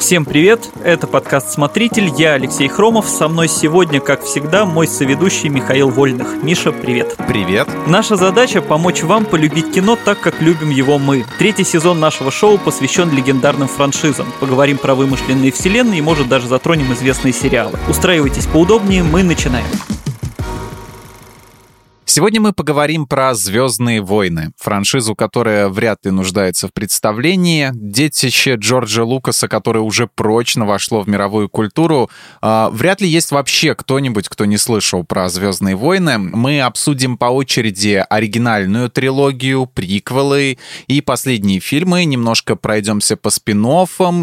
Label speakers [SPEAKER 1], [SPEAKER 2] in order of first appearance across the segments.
[SPEAKER 1] Всем привет, это подкаст «Смотритель», я Алексей Хромов, со мной сегодня, как всегда, мой соведущий Михаил Вольных. Миша, привет.
[SPEAKER 2] Привет.
[SPEAKER 1] Наша задача – помочь вам полюбить кино так, как любим его мы. Третий сезон нашего шоу посвящен легендарным франшизам. Поговорим про вымышленные вселенные и, может, даже затронем известные сериалы. Устраивайтесь поудобнее, мы начинаем.
[SPEAKER 2] Сегодня мы поговорим про «Звездные войны», франшизу, которая вряд ли нуждается в представлении, детище Джорджа Лукаса, которое уже прочно вошло в мировую культуру. А, вряд ли есть вообще кто-нибудь, кто не слышал про «Звездные войны». Мы обсудим по очереди оригинальную трилогию, приквелы и последние фильмы, немножко пройдемся по спин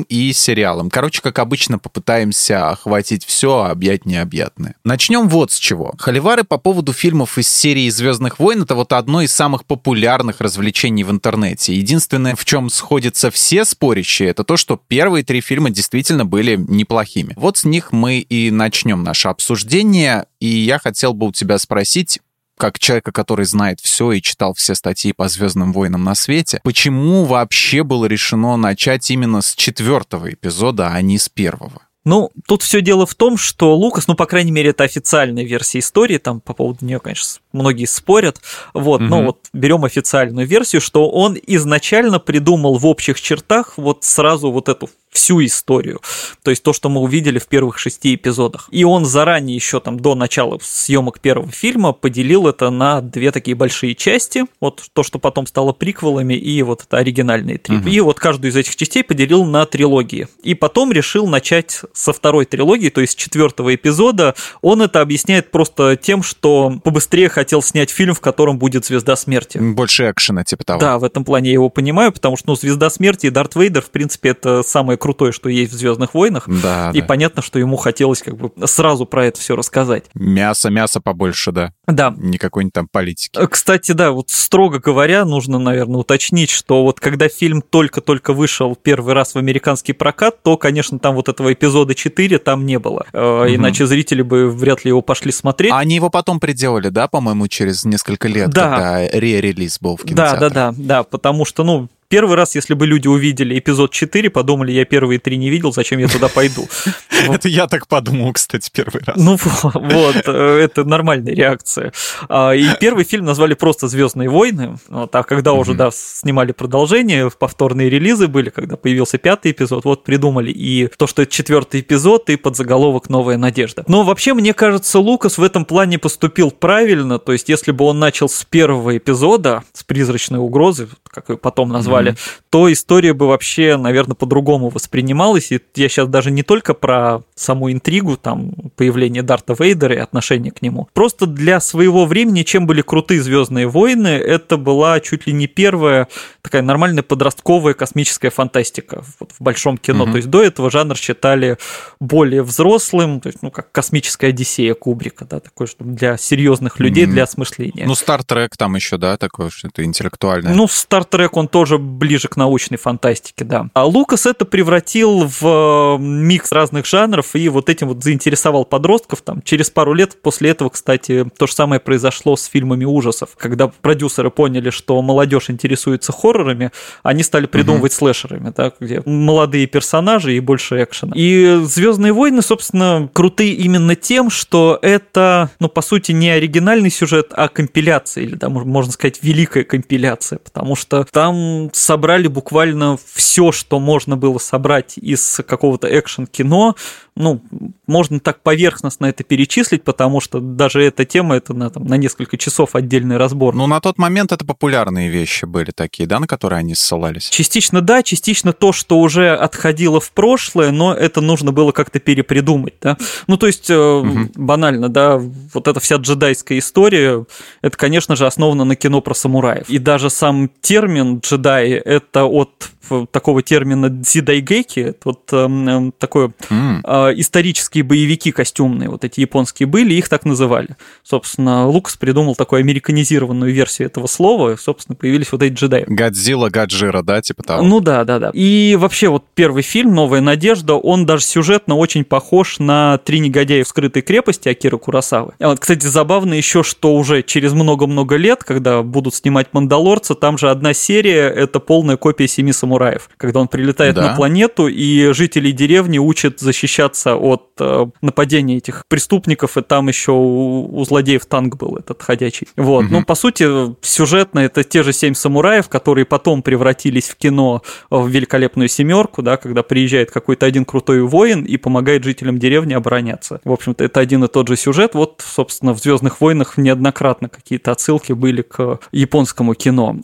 [SPEAKER 2] и сериалам. Короче, как обычно, попытаемся охватить все, объять необъятное. Начнем вот с чего. Холивары по поводу фильмов из серии серии «Звездных войн» — это вот одно из самых популярных развлечений в интернете. Единственное, в чем сходятся все спорящие, это то, что первые три фильма действительно были неплохими. Вот с них мы и начнем наше обсуждение, и я хотел бы у тебя спросить, как человека, который знает все и читал все статьи по Звездным войнам на свете, почему вообще было решено начать именно с четвертого эпизода, а не с первого?
[SPEAKER 1] Ну, тут все дело в том, что Лукас, ну, по крайней мере, это официальная версия истории, там по поводу нее, конечно, многие спорят. Вот, угу. но вот берем официальную версию, что он изначально придумал в общих чертах вот сразу вот эту всю историю. То есть то, что мы увидели в первых шести эпизодах. И он заранее еще там до начала съемок первого фильма поделил это на две такие большие части. Вот то, что потом стало приквелами, и вот это оригинальные три. Угу. И вот каждую из этих частей поделил на трилогии. И потом решил начать со второй трилогии, то есть четвертого эпизода. Он это объясняет просто тем, что побыстрее хотел снять фильм, в котором будет Звезда Смерти.
[SPEAKER 2] Больше экшена, типа того.
[SPEAKER 1] Да, в этом плане я его понимаю, потому что ну, Звезда Смерти и Дарт Вейдер, в принципе, это самое крутое, что есть в Звездных войнах.
[SPEAKER 2] Да.
[SPEAKER 1] И
[SPEAKER 2] да.
[SPEAKER 1] понятно, что ему хотелось как бы сразу про это все рассказать.
[SPEAKER 2] Мясо, мясо побольше, да.
[SPEAKER 1] Да.
[SPEAKER 2] Не какой-нибудь там политики.
[SPEAKER 1] Э, кстати, да, вот строго говоря, нужно, наверное, уточнить, что вот когда фильм только-только вышел первый раз в американский прокат, то, конечно, там вот этого эпизода 4 там не было. Угу. Иначе зрители бы вряд ли его пошли смотреть.
[SPEAKER 2] А они его потом приделали, да, по-моему, через несколько лет, да. когда ре-релиз был в кинотеатре.
[SPEAKER 1] Да, да, да, да, потому что, ну, Первый раз, если бы люди увидели эпизод 4, подумали, я первые три не видел, зачем я туда пойду.
[SPEAKER 2] Это я так подумал, кстати, первый раз.
[SPEAKER 1] Ну вот, э, это нормальная реакция. А, и первый фильм назвали просто «Звездные войны», а когда уже, да, снимали продолжение, повторные релизы были, когда появился пятый эпизод, вот придумали и то, что это четвертый эпизод, и подзаголовок «Новая надежда». Но вообще, мне кажется, Лукас в этом плане поступил правильно, то есть если бы он начал с первого эпизода, с «Призрачной угрозы», как ее потом назвали, mm-hmm. то история бы вообще, наверное, по-другому воспринималась. И я сейчас даже не только про саму интригу, там, появление Дарта Вейдера и отношение к нему. Просто для своего времени, чем были крутые Звездные войны, это была чуть ли не первая такая нормальная подростковая космическая фантастика вот, в большом кино. Mm-hmm. То есть до этого жанр считали более взрослым, то есть, ну, как космическая Одиссея Кубрика, да, такой, что для серьезных людей, mm-hmm. для осмысления.
[SPEAKER 2] Ну, Стартрек там еще, да, такое, что это интеллектуальное.
[SPEAKER 1] Ну, Стартрек, он тоже ближе к научной фантастике, да. А Лукас это превратил в э, микс разных жанров и вот этим вот заинтересовал подростков. Там через пару лет после этого, кстати, то же самое произошло с фильмами ужасов. Когда продюсеры поняли, что молодежь интересуется хоррорами, они стали придумывать угу. слэшерами, да, где молодые персонажи и больше экшена. И Звездные войны, собственно, крутые именно тем, что это, ну, по сути, не оригинальный сюжет, а компиляция, или, да, можно сказать, великая компиляция, потому что там собрали буквально все, что можно было собрать из какого-то экшен-кино. Ну, можно так поверхностно это перечислить, потому что даже эта тема, это на, там, на несколько часов отдельный разбор.
[SPEAKER 2] Ну, на тот момент это популярные вещи были такие, да, на которые они ссылались?
[SPEAKER 1] Частично да, частично то, что уже отходило в прошлое, но это нужно было как-то перепридумать, да. Ну, то есть, угу. банально, да, вот эта вся джедайская история, это, конечно же, основано на кино про самураев. И даже сам термин джедай это от такого термина дзидайгеки, вот э, такое э, исторические боевики костюмные, вот эти японские были, их так называли. Собственно, Лукас придумал такую американизированную версию этого слова, и, собственно, появились вот эти джедаи.
[SPEAKER 2] Годзилла, Гаджира, да, типа того?
[SPEAKER 1] Ну да, да, да. И вообще вот первый фильм «Новая надежда», он даже сюжетно очень похож на «Три негодяя в скрытой крепости» Акиры Курасавы. А вот, кстати, забавно еще, что уже через много-много лет, когда будут снимать «Мандалорца», там же одна одна серия — это полная копия «Семи самураев», когда он прилетает да. на планету, и жителей деревни учат защищаться от э, нападения этих преступников, и там еще у, у злодеев танк был этот ходячий. Вот. Угу. Ну, по сути, сюжетно это те же «Семь самураев», которые потом превратились в кино в «Великолепную семерку», да, когда приезжает какой-то один крутой воин и помогает жителям деревни обороняться. В общем-то, это один и тот же сюжет. Вот, собственно, в «Звездных войнах» неоднократно какие-то отсылки были к японскому кино.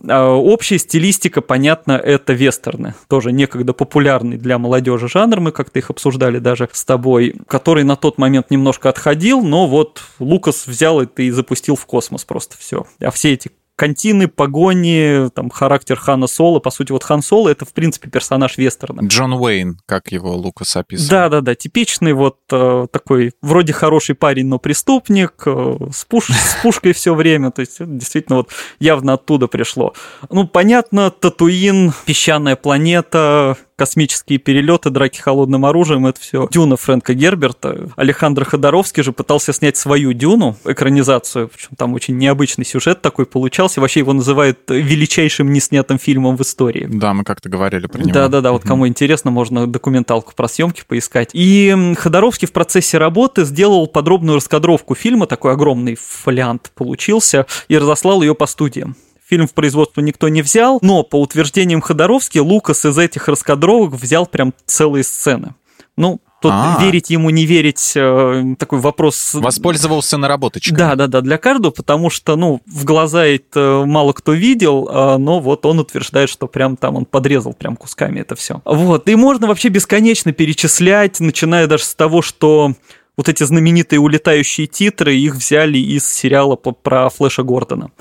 [SPEAKER 1] Общая стилистика, понятно, это вестерны. Тоже некогда популярный для молодежи жанр, мы как-то их обсуждали даже с тобой, который на тот момент немножко отходил, но вот Лукас взял это и запустил в космос просто все. А все эти контины, погони, там, характер Хана Соло. По сути, вот Хан Соло — это, в принципе, персонаж вестерна.
[SPEAKER 2] Джон Уэйн, как его Лукас описывал.
[SPEAKER 1] Да-да-да, типичный вот э, такой, вроде хороший парень, но преступник, э, с, пуш с пушкой все время. То есть, действительно, вот явно оттуда пришло. Ну, понятно, Татуин, песчаная планета, космические перелеты, драки холодным оружием, это все Дюна Фрэнка Герберта. Александр Ходоровский же пытался снять свою Дюну, экранизацию, причем там очень необычный сюжет такой получался, вообще его называют величайшим неснятым фильмом в истории.
[SPEAKER 2] Да, мы как-то говорили про него.
[SPEAKER 1] Да-да-да, вот кому интересно, можно документалку про съемки поискать. И Ходоровский в процессе работы сделал подробную раскадровку фильма, такой огромный фолиант получился, и разослал ее по студиям. Фильм в производство никто не взял, но по утверждениям Ходоровски, Лукас из этих раскадровок взял прям целые сцены. Ну, Тут А-а-а. верить ему, не верить, э, такой вопрос...
[SPEAKER 2] Воспользовался наработочкой.
[SPEAKER 1] Да, да, да, для каждого, потому что, ну, в глаза это мало кто видел, а, но вот он утверждает, что прям там он подрезал прям кусками это все. Вот, и можно вообще бесконечно перечислять, начиная даже с того, что вот эти знаменитые улетающие титры, их взяли из сериала про Флэша Гордона.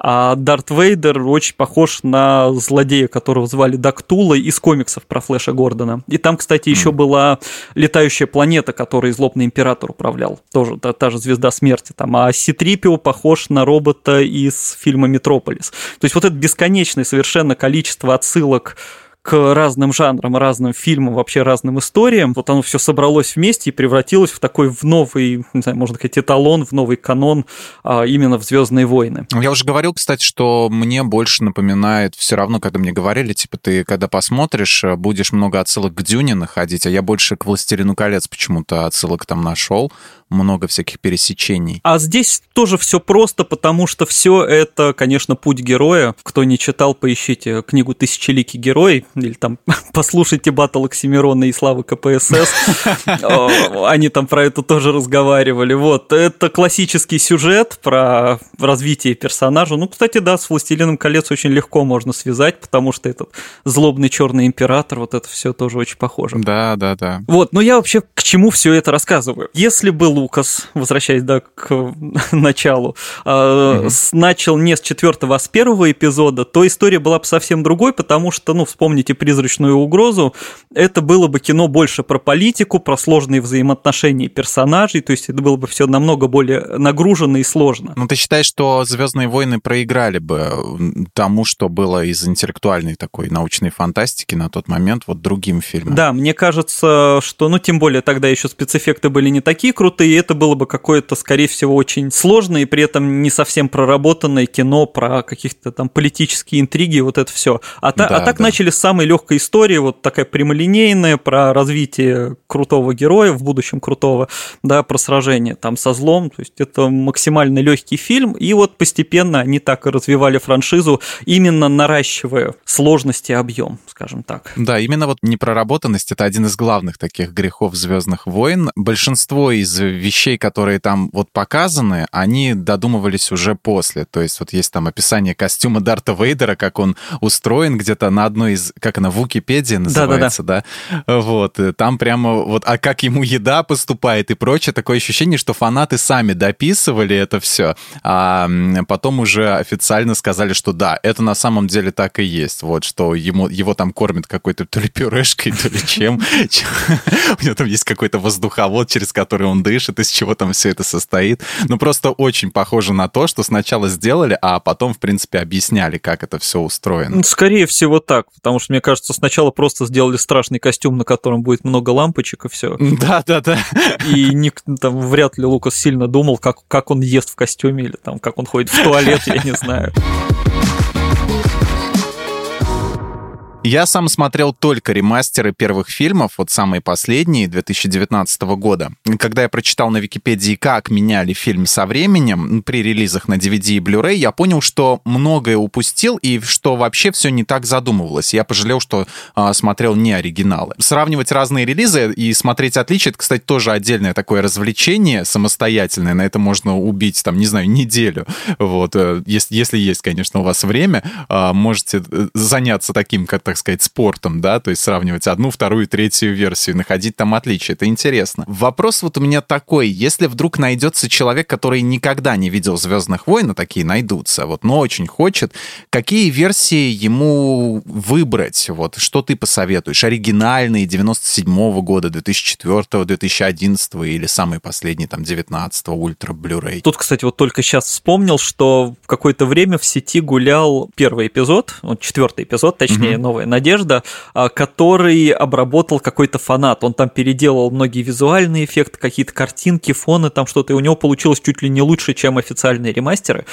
[SPEAKER 1] А Дарт Вейдер очень похож на злодея, которого звали Дактула из комиксов про Флэша Гордона. И там, кстати, еще была летающая планета, которой злобный император управлял. Тоже та, та же звезда смерти там. А Ситрипио похож на робота из фильма «Метрополис». То есть вот это бесконечное совершенно количество отсылок к разным жанрам, разным фильмам, вообще разным историям. Вот оно все собралось вместе и превратилось в такой в новый, не знаю, можно сказать, эталон, в новый канон а, именно в Звездные войны.
[SPEAKER 2] Я уже говорил, кстати, что мне больше напоминает все равно, когда мне говорили, типа, ты когда посмотришь, будешь много отсылок к Дюне находить, а я больше к Властелину колец почему-то отсылок там нашел много всяких пересечений.
[SPEAKER 1] А здесь тоже все просто, потому что все это, конечно, путь героя. Кто не читал, поищите книгу «Тысячеликий герой» или там послушайте батл Оксимирона и Славы КПСС. Они там про это тоже разговаривали. Вот, это классический сюжет про развитие персонажа. Ну, кстати, да, с «Властелином колец» очень легко можно связать, потому что этот злобный черный император, вот это все тоже очень похоже.
[SPEAKER 2] Да, да, да.
[SPEAKER 1] Вот, но я вообще к чему все это рассказываю? Если был Лукас, возвращаясь да, к началу, угу. начал не с четвертого, а с первого эпизода, то история была бы совсем другой, потому что, ну, вспомните «Призрачную угрозу», это было бы кино больше про политику, про сложные взаимоотношения персонажей, то есть это было бы все намного более нагружено и сложно.
[SPEAKER 2] Ну, ты считаешь, что «Звездные войны» проиграли бы тому, что было из интеллектуальной такой научной фантастики на тот момент, вот другим фильмам?
[SPEAKER 1] Да, мне кажется, что, ну, тем более тогда еще спецэффекты были не такие крутые, и это было бы какое-то, скорее всего, очень сложное и при этом не совсем проработанное кино про каких-то там политические интриги, вот это все. А, та, а так да. начали с самой легкой истории, вот такая прямолинейная, про развитие крутого героя, в будущем крутого, да, про сражение там со злом, то есть это максимально легкий фильм, и вот постепенно они так и развивали франшизу, именно наращивая сложности и объем, скажем так.
[SPEAKER 2] Да, именно вот непроработанность это один из главных таких грехов Звездных войн. Большинство из вещей, которые там вот показаны, они додумывались уже после. То есть вот есть там описание костюма Дарта Вейдера, как он устроен где-то на одной из, как она, в Википедии называется, да, да, да. Вот, там прямо вот, а как ему еда поступает и прочее, такое ощущение, что фанаты сами дописывали это все, а потом уже официально сказали, что да, это на самом деле так и есть, вот, что ему, его там кормят какой-то то ли пюрешкой, то ли чем. У него там есть какой-то воздуховод, через который он дышит, пишет, из чего там все это состоит. Ну, просто очень похоже на то, что сначала сделали, а потом, в принципе, объясняли, как это все устроено. Ну,
[SPEAKER 1] скорее всего так, потому что, мне кажется, сначала просто сделали страшный костюм, на котором будет много лампочек и все.
[SPEAKER 2] Да, да, да.
[SPEAKER 1] И ник, там вряд ли Лукас сильно думал, как, как он ест в костюме или там как он ходит в туалет, я не знаю.
[SPEAKER 2] Я сам смотрел только ремастеры первых фильмов, вот самые последние, 2019 года. Когда я прочитал на Википедии, как меняли фильм со временем при релизах на DVD и Blu-ray, я понял, что многое упустил и что вообще все не так задумывалось. Я пожалел, что э, смотрел не оригиналы. Сравнивать разные релизы и смотреть отличия, это, кстати, тоже отдельное такое развлечение самостоятельное. На это можно убить, там, не знаю, неделю. Вот, э, если, если есть, конечно, у вас время, э, можете заняться таким, как так сказать, спортом, да, то есть сравнивать одну, вторую, третью версию, находить там отличия. Это интересно. Вопрос вот у меня такой. Если вдруг найдется человек, который никогда не видел «Звездных войн», а такие найдутся, вот, но очень хочет, какие версии ему выбрать? Вот, что ты посоветуешь? Оригинальные 97-го года, 2004-го, 2011-го или самый последний, там, 19-го, ультра Blu-ray?
[SPEAKER 1] Тут, кстати, вот только сейчас вспомнил, что в какое-то время в сети гулял первый эпизод, четвертый эпизод, точнее, угу. Новая надежда, а, который обработал какой-то фанат. Он там переделал многие визуальные эффекты, какие-то картинки, фоны, там что-то, и у него получилось чуть ли не лучше, чем официальные ремастеры.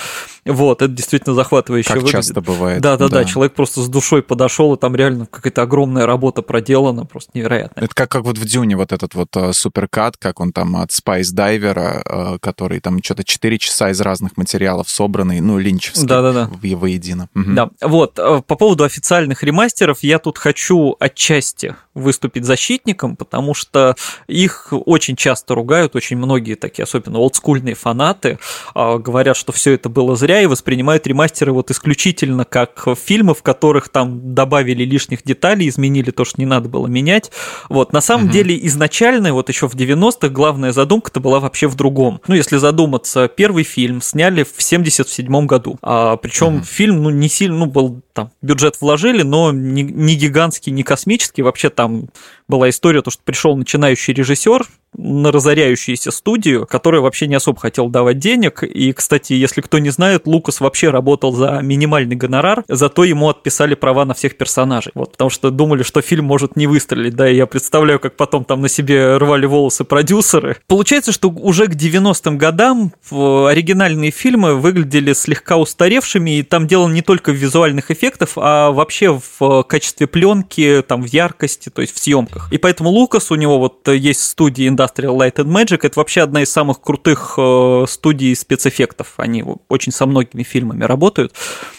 [SPEAKER 1] Вот, это действительно захватывающе
[SPEAKER 2] как
[SPEAKER 1] выглядит.
[SPEAKER 2] часто бывает.
[SPEAKER 1] Да-да-да, человек просто с душой подошел, и там реально какая-то огромная работа проделана, просто невероятно.
[SPEAKER 2] Это как, как вот в Дюне вот этот вот uh, суперкат, как он там от Spice Diver, uh, который там что-то 4 часа из разных материалов собранный, ну, линчевский,
[SPEAKER 1] да-да-да.
[SPEAKER 2] воедино.
[SPEAKER 1] Угу. Да, вот, по поводу официальных ремастеров, я тут хочу отчасти выступить защитником, потому что их очень часто ругают, очень многие такие, особенно олдскульные фанаты, а, говорят, что все это было зря и воспринимают ремастеры вот исключительно как фильмы, в которых там добавили лишних деталей, изменили то, что не надо было менять. Вот, на самом угу. деле изначально, вот еще в 90-х, главная задумка-то была вообще в другом. Ну, если задуматься, первый фильм сняли в 77 году, а, причем угу. фильм, ну, не сильно, ну, был там, бюджет вложили, но не, не гигантский, не космический, вообще там была история, то, что пришел начинающий режиссер, на разоряющуюся студию, которая вообще не особо хотел давать денег. И, кстати, если кто не знает, Лукас вообще работал за минимальный гонорар, зато ему отписали права на всех персонажей. Вот, потому что думали, что фильм может не выстрелить. Да, и я представляю, как потом там на себе рвали волосы продюсеры. Получается, что уже к 90-м годам оригинальные фильмы выглядели слегка устаревшими, и там дело не только в визуальных эффектах, а вообще в качестве пленки, там, в яркости, то есть в съемках. И поэтому Лукас, у него вот есть студия Industrial Light and Magic. Это вообще одна из самых крутых э, студий спецэффектов. Они очень со многими фильмами работают.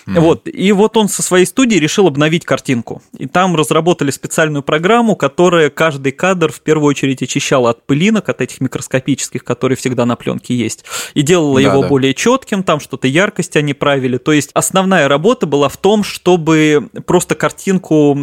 [SPEAKER 1] Mm-hmm. Вот. И вот он со своей студией решил обновить картинку. И там разработали специальную программу, которая каждый кадр в первую очередь очищала от пылинок, от этих микроскопических, которые всегда на пленке есть, и делала да, его да. более четким, там что-то яркость они правили. То есть основная работа была в том, чтобы просто картинку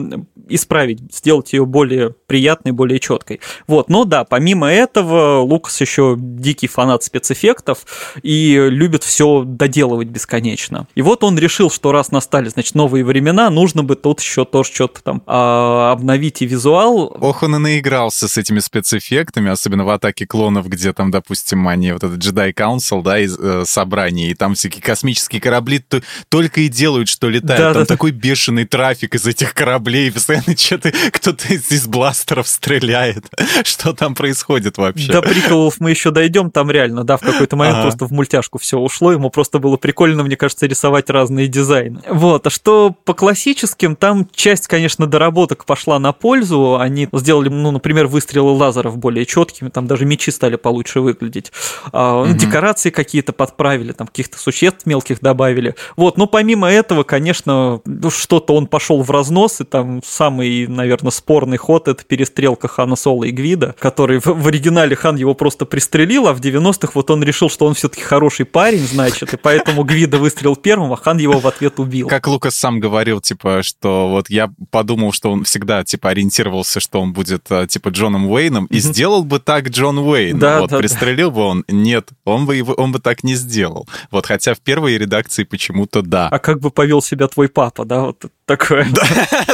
[SPEAKER 1] исправить, сделать ее более приятной, более четкой. Вот. Но да, помимо этого, Лукас еще дикий фанат спецэффектов и любит все доделывать бесконечно. И вот он решил, что раз настали, значит, новые времена, нужно бы тут еще тоже что-то там а, обновить и визуал.
[SPEAKER 2] Ох, он и наигрался с этими спецэффектами, особенно в атаке клонов, где там, допустим, они вот этот Jedi Council, да, из э, собрания, и там всякие космические корабли то, только и делают, что летают. Да, там да, такой да. бешеный трафик из этих кораблей, постоянно что-то кто-то из, из бластеров стреляет. Что там происходит вообще?
[SPEAKER 1] До приколов мы еще дойдем, там реально, да, в какой-то момент ага. просто в мультяшку все ушло, ему просто было прикольно, мне кажется, рисовать разные дизайны. Вот, а что по классическим, там часть, конечно, доработок пошла на пользу, они сделали, ну, например, выстрелы лазеров более четкими, там даже мечи стали получше выглядеть, угу. декорации какие-то подправили, там каких-то существ мелких добавили. Вот, но помимо этого, конечно, ну, что-то он пошел в разнос, и там самый, наверное, спорный ход это перестрелка Хана Соло и Гвида, который в оригинале Хан его просто пристрелил, а в 90-х вот он решил, что он все-таки хороший парень, значит, и поэтому Гвида выстрелил первым, а Хан его в ответ убил.
[SPEAKER 2] Как Лукас сам говорил, типа, что вот я подумал, что он всегда, типа, ориентировался, что он будет, э, типа, Джоном Уэйном, и сделал бы так Джон Уэйн. Да, вот, да, пристрелил да. бы он, нет, он бы, его, он бы так не сделал. Вот, хотя в первой редакции почему-то да.
[SPEAKER 1] А как бы повел себя твой папа, да, вот такое?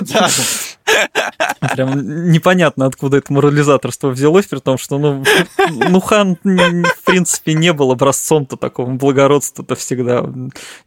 [SPEAKER 1] Да, Прям непонятно, откуда это морализаторство взялось, при том, что, ну, ну Хан, в принципе, не был образцом-то такого благородства-то всегда.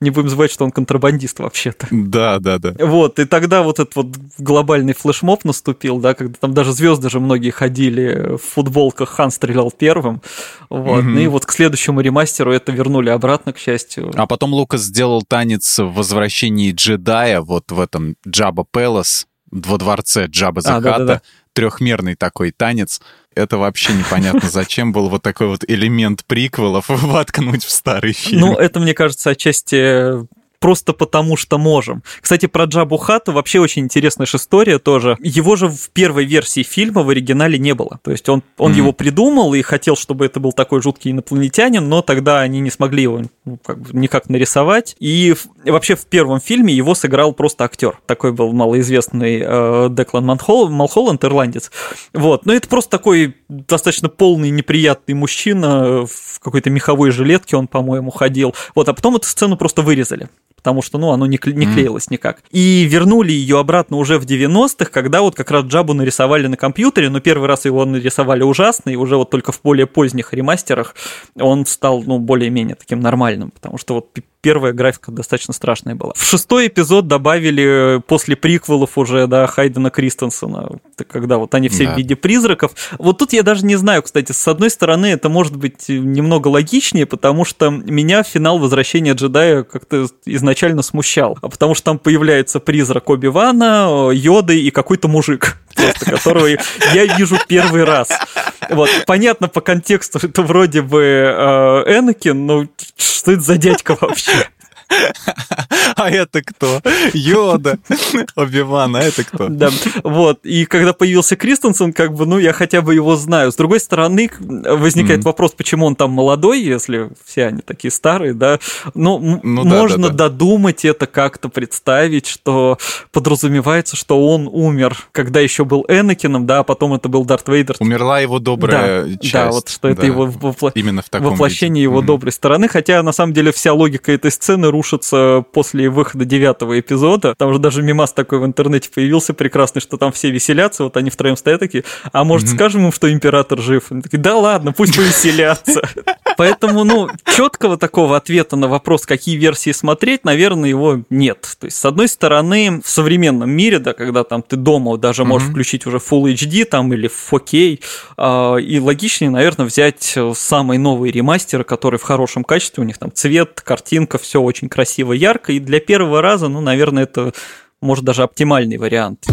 [SPEAKER 1] Не будем забывать, что он контрабандист вообще-то.
[SPEAKER 2] Да, да, да.
[SPEAKER 1] Вот, и тогда вот этот вот глобальный флешмоб наступил, да, когда там даже звезды же многие ходили в футболках, Хан стрелял первым. Вот, mm-hmm. и вот к следующему ремастеру это вернули обратно, к счастью.
[SPEAKER 2] А потом Лукас сделал танец в возвращении джедая вот в этом Джаба Пелос во дворце Джаба Захата, а, да, да, да. трехмерный такой танец. Это вообще непонятно, зачем был вот такой вот элемент приквелов воткнуть в старый фильм.
[SPEAKER 1] Ну, это, мне кажется, отчасти просто потому, что можем. Кстати, про Джабу Хату вообще очень интересная же история тоже. Его же в первой версии фильма в оригинале не было. То есть он, он mm-hmm. его придумал и хотел, чтобы это был такой жуткий инопланетянин, но тогда они не смогли его ну, как бы никак нарисовать. И вообще в первом фильме его сыграл просто актер. Такой был малоизвестный э, Деклан Манхол, Малхолланд, ирландец. Вот. Но это просто такой достаточно полный неприятный мужчина в какой-то меховой жилетке он, по-моему, ходил. Вот, а потом эту сцену просто вырезали потому что, ну, оно не, не клеилось никак. И вернули ее обратно уже в 90-х, когда вот как раз Джабу нарисовали на компьютере, но первый раз его нарисовали ужасно, и уже вот только в более поздних ремастерах он стал, ну, более-менее таким нормальным, потому что вот первая графика достаточно страшная была. В шестой эпизод добавили после приквелов уже, да, Хайдена Кристенсена, когда вот они все да. в виде призраков. Вот тут я даже не знаю, кстати, с одной стороны, это может быть немного логичнее, потому что меня финал Возвращения джедая как-то изначально смущал, а потому что там появляется призрак Оби-Вана, Йоды и какой-то мужик, просто которого я вижу первый раз. Вот, понятно по контексту, это вроде бы э, Энакин, но что это за дядька вообще?
[SPEAKER 2] А это кто? Йода. Оби-Ван, а это кто?
[SPEAKER 1] Да, вот. И когда появился Кристенсен, как бы, ну, я хотя бы его знаю. С другой стороны, возникает mm-hmm. вопрос, почему он там молодой, если все они такие старые, да. Ну, ну можно да, да, додумать это как-то, представить, что подразумевается, что он умер, когда еще был Энакином, да, а потом это был Дарт Вейдер.
[SPEAKER 2] Умерла его добрая да, часть.
[SPEAKER 1] Да, вот что это его вопла... Именно в таком воплощение виде. его mm-hmm. доброй стороны, хотя на самом деле вся логика этой сцены рушится после выхода девятого эпизода. Там же даже мимас такой в интернете появился прекрасный, что там все веселятся, вот они втроем стоят такие, а может mm-hmm. скажем им, что император жив? Они такие, да ладно, пусть повеселятся. Поэтому, ну, четкого такого ответа на вопрос, какие версии смотреть, наверное, его нет. То есть, с одной стороны, в современном мире, да, когда там ты дома даже можешь mm-hmm. включить уже Full HD там или 4K, э, и логичнее, наверное, взять самый новый ремастер, который в хорошем качестве, у них там цвет, картинка, все очень красиво, ярко, и для первого раза, ну, наверное, это может даже оптимальный вариант.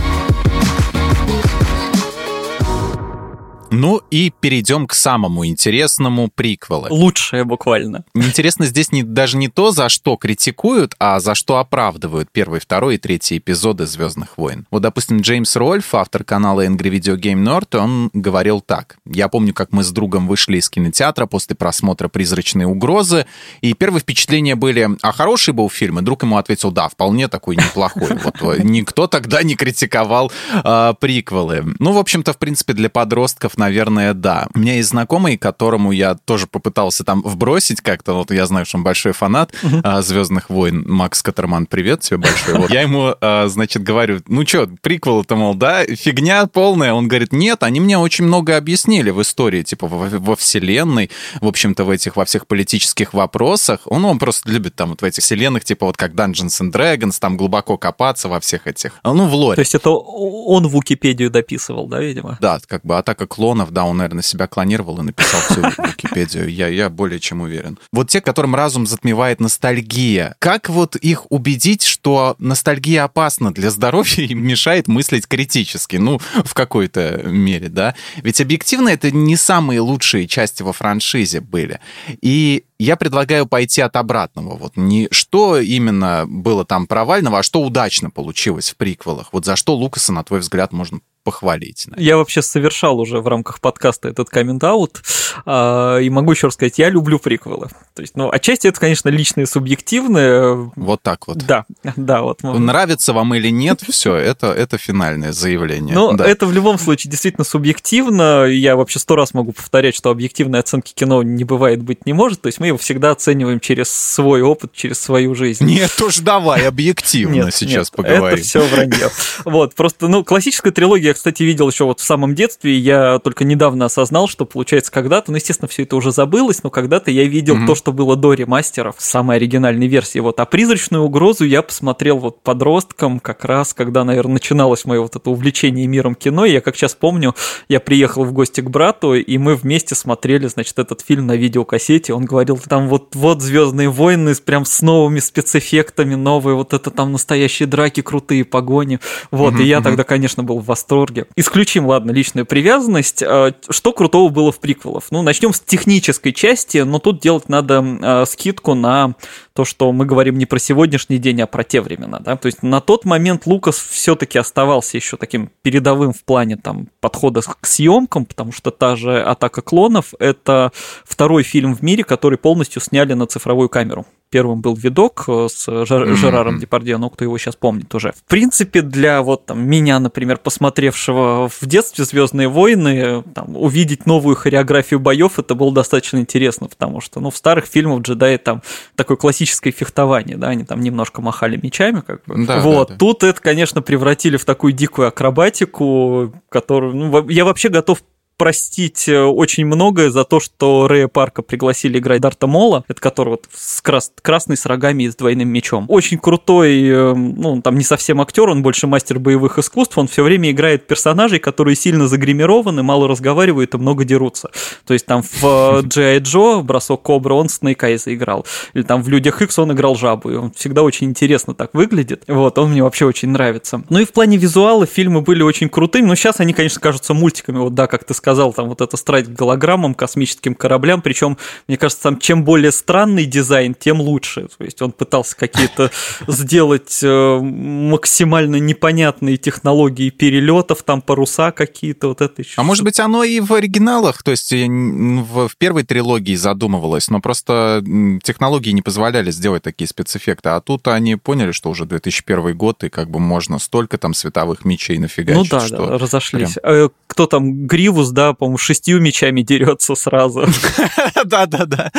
[SPEAKER 2] Ну и перейдем к самому интересному приквелу.
[SPEAKER 1] Лучшее буквально.
[SPEAKER 2] Интересно здесь не, даже не то, за что критикуют, а за что оправдывают первый, второй и третий эпизоды «Звездных войн». Вот, допустим, Джеймс Рольф, автор канала Angry Video Game Nerd, он говорил так. «Я помню, как мы с другом вышли из кинотеатра после просмотра «Призрачные угрозы», и первые впечатления были, а хороший был фильм? И друг ему ответил, да, вполне такой неплохой. Вот э, никто тогда не критиковал э, приквелы. Ну, в общем-то, в принципе, для подростков наверное, да. У меня есть знакомый, которому я тоже попытался там вбросить как-то, вот я знаю, что он большой фанат uh-huh. а, «Звездных войн». Макс Катерман, привет тебе большой. Вот. Я ему, а, значит, говорю, ну что, приквел-то, мол, да, фигня полная. Он говорит, нет, они мне очень много объяснили в истории, типа во, во вселенной, в общем-то, в этих, во всех политических вопросах. Он, он просто любит там вот в этих вселенных, типа вот как Dungeons and Dragons, там глубоко копаться во всех этих, ну, в лоре.
[SPEAKER 1] То есть это он в Википедию дописывал, да, видимо?
[SPEAKER 2] Да, как бы атака клонов клонов, да, он, наверное, себя клонировал и написал всю Википедию. Я, я более чем уверен. Вот те, которым разум затмевает ностальгия. Как вот их убедить, что ностальгия опасна для здоровья и мешает мыслить критически? Ну, в какой-то мере, да? Ведь объективно это не самые лучшие части во франшизе были. И я предлагаю пойти от обратного. Вот не что именно было там провального, а что удачно получилось в приквелах. Вот за что Лукаса, на твой взгляд, можно похвалить.
[SPEAKER 1] Наверное. Я вообще совершал уже в рамках подкаста этот коммент-аут, э, и могу еще раз сказать, я люблю приквелы. То есть, ну, отчасти это, конечно, личное субъективное.
[SPEAKER 2] Вот так вот.
[SPEAKER 1] Да, да, вот.
[SPEAKER 2] Нравится вам или нет, все, это, это финальное заявление.
[SPEAKER 1] Ну, да. это в любом случае действительно субъективно. Я вообще сто раз могу повторять, что объективной оценки кино не бывает быть не может. То есть мы его всегда оцениваем через свой опыт, через свою жизнь.
[SPEAKER 2] Нет уж, давай объективно сейчас поговорим.
[SPEAKER 1] это все вранье. Вот, просто, ну, классическая трилогия я, кстати, видел еще вот в самом детстве, я только недавно осознал, что, получается, когда-то, ну, естественно, все это уже забылось, но когда-то я видел mm-hmm. то, что было до ремастеров, самой оригинальной версии. Вот, а «Призрачную угрозу» я посмотрел вот подростком, как раз, когда, наверное, начиналось мое вот это увлечение миром кино, и я, как сейчас помню, я приехал в гости к брату, и мы вместе смотрели, значит, этот фильм на видеокассете, он говорил, там вот, вот «Звездные войны» прям с новыми спецэффектами, новые вот это там настоящие драки, крутые погони, вот, mm-hmm, и я тогда, конечно, был в восторге. Исключим, ладно, личную привязанность, а, что крутого было в приквелах? Ну, начнем с технической части, но тут делать надо э, скидку на то, что мы говорим не про сегодняшний день, а про те времена, да, то есть на тот момент Лукас все-таки оставался еще таким передовым в плане там подхода к съемкам, потому что та же «Атака клонов» — это второй фильм в мире, который полностью сняли на цифровую камеру первым был видок э, с Жер, Жераром. Депардье, ну, кто его сейчас помнит уже. В принципе, для вот там меня, например, посмотревшего в детстве Звездные войны, там, увидеть новую хореографию боев, это было достаточно интересно, потому что, ну, в старых фильмах джедаи там такое классическое фехтование, да, они там немножко махали мечами, как бы. Да, вот, да, да. тут это, конечно, превратили в такую дикую акробатику, которую, ну, я вообще готов простить э, очень многое за то, что Рэя Парка пригласили играть Дарта Мола, это который вот с крас красный с рогами и с двойным мечом. Очень крутой, э, ну, там не совсем актер, он больше мастер боевых искусств, он все время играет персонажей, которые сильно загримированы, мало разговаривают и много дерутся. То есть там в G.I. Джо, бросок Кобра, он Снейк Айза играл. Или там в Людях Икс он играл жабу, и он всегда очень интересно так выглядит. Вот, он мне вообще очень нравится. Ну и в плане визуала фильмы были очень крутыми, но сейчас они, конечно, кажутся мультиками, вот да, как ты сказал, сказал, там вот это страсть к голограммам, космическим кораблям, причем, мне кажется, там чем более странный дизайн, тем лучше. То есть он пытался какие-то сделать э, максимально непонятные технологии перелетов, там паруса какие-то, вот это еще.
[SPEAKER 2] А может быть, оно и в оригиналах, то есть в первой трилогии задумывалось, но просто технологии не позволяли сделать такие спецэффекты, а тут они поняли, что уже 2001 год, и как бы можно столько там световых мечей нафигачить.
[SPEAKER 1] Ну да,
[SPEAKER 2] что
[SPEAKER 1] да разошлись. Прям... Э, кто там, Гривус, да, по-моему, шестью мечами дерется сразу.
[SPEAKER 2] Да-да-да.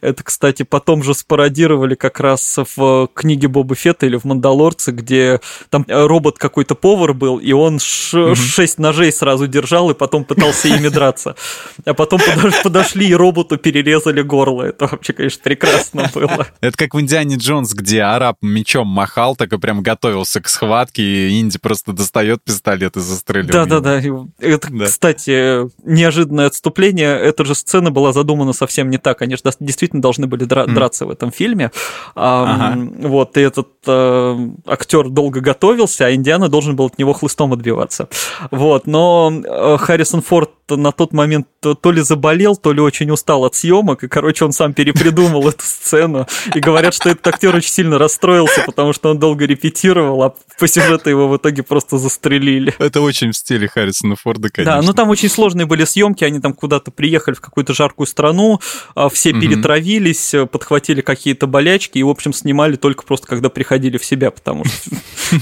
[SPEAKER 1] Это, кстати, потом же спародировали как раз в книге Боба Фетта или в «Мандалорце», где там робот какой-то повар был, и он шесть ножей сразу держал и потом пытался ими драться. А потом подошли и роботу перерезали горло. Это вообще, конечно, прекрасно было.
[SPEAKER 2] Это как в «Индиане Джонс», где араб мечом махал, так и прям готовился к схватке, и Инди просто достает пистолет и застреливает.
[SPEAKER 1] Да-да-да. Это, кстати, неожиданное отступление. Эта же сцена была задумана совсем не так. Они же действительно должны были дра- mm. драться в этом фильме. Ага. Вот, и этот а, актер долго готовился, а Индиана должен был от него хлыстом отбиваться. Вот, но э, Харрисон Форд на тот момент то ли заболел, то ли очень устал от съемок, и, короче, он сам перепридумал эту сцену. И говорят, что этот актер очень сильно расстроился, потому что он долго репетировал, а по сюжету его в итоге просто застрелили.
[SPEAKER 2] Это очень в стиле Харрисона Форда, конечно.
[SPEAKER 1] Да, ну там очень сложные были съемки, они там куда-то приехали в какую-то жаркую страну, а, все угу. перетравились, подхватили какие-то болячки и, в общем, снимали только просто когда приходили в себя, потому что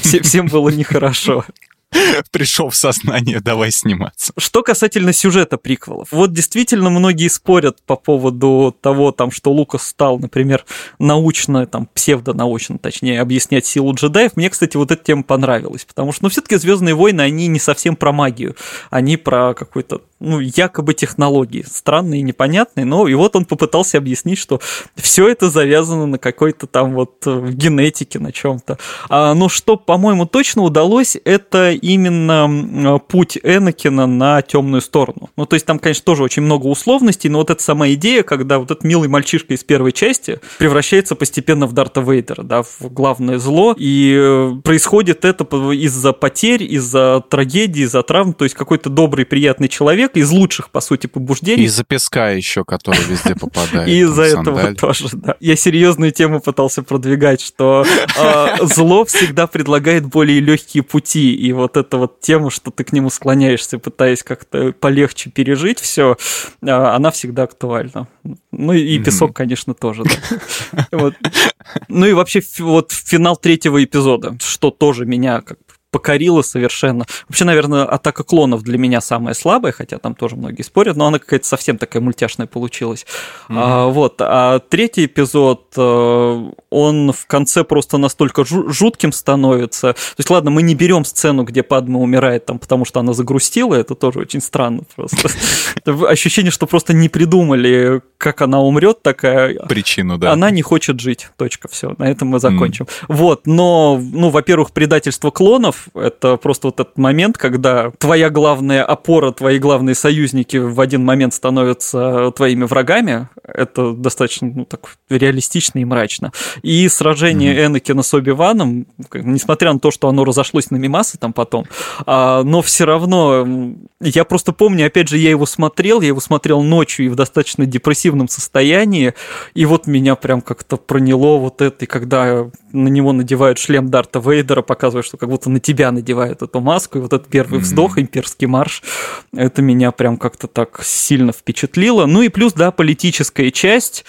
[SPEAKER 1] всем было нехорошо.
[SPEAKER 2] пришел в сознание, давай сниматься.
[SPEAKER 1] Что касательно сюжета приквелов. Вот действительно многие спорят по поводу того, там, что Лукас стал, например, научно, там, псевдонаучно, точнее, объяснять силу джедаев. Мне, кстати, вот эта тема понравилась, потому что, ну, все-таки Звездные войны, они не совсем про магию, они про какой-то ну, якобы технологии, странные и непонятные, но и вот он попытался объяснить, что все это завязано на какой-то там вот э, генетике, на чем-то. А, но что, по-моему, точно удалось, это именно путь Энакина на темную сторону. Ну, то есть там, конечно, тоже очень много условностей, но вот эта сама идея, когда вот этот милый мальчишка из первой части превращается постепенно в Дарта Вейдера, да, в главное зло, и э, происходит это из-за потерь, из-за трагедии, из-за травм, то есть какой-то добрый, приятный человек, человек из лучших, по сути, побуждений.
[SPEAKER 2] Из-за песка еще, который везде попадает.
[SPEAKER 1] И из-за этого тоже, да. Я серьезную тему пытался продвигать, что а, зло всегда предлагает более легкие пути, и вот эта вот тема, что ты к нему склоняешься, пытаясь как-то полегче пережить все, а, она всегда актуальна. Ну и песок, конечно, тоже. Ну и вообще вот финал третьего эпизода, что тоже меня как покорила совершенно. Вообще, наверное, атака клонов для меня самая слабая, хотя там тоже многие спорят, но она какая-то совсем такая мультяшная получилась. Mm-hmm. А, вот. А третий эпизод, э, он в конце просто настолько жутким становится. То есть, ладно, мы не берем сцену, где Падма умирает там, потому что она загрустила, это тоже очень странно просто. Ощущение, что просто не придумали, как она умрет такая.
[SPEAKER 2] Причину, да.
[SPEAKER 1] Она не хочет жить. Точка, все. На этом мы закончим. Mm. Вот, но, ну, во-первых, предательство клонов это просто вот этот момент, когда твоя главная опора, твои главные союзники в один момент становятся твоими врагами. Это достаточно ну, так реалистично и мрачно. И сражение mm-hmm. Энакина с Оби-Ваном, несмотря на то, что оно разошлось на мимасы там потом, а, но все равно я просто помню, опять же, я его смотрел, я его смотрел ночью и в достаточно депрессивном состоянии, и вот меня прям как-то проняло вот это, и когда на него надевают шлем Дарта Вейдера, показывая, что как будто на тебя надевают эту маску, и вот этот первый вздох, имперский марш, это меня прям как-то так сильно впечатлило. Ну и плюс, да, политическая часть,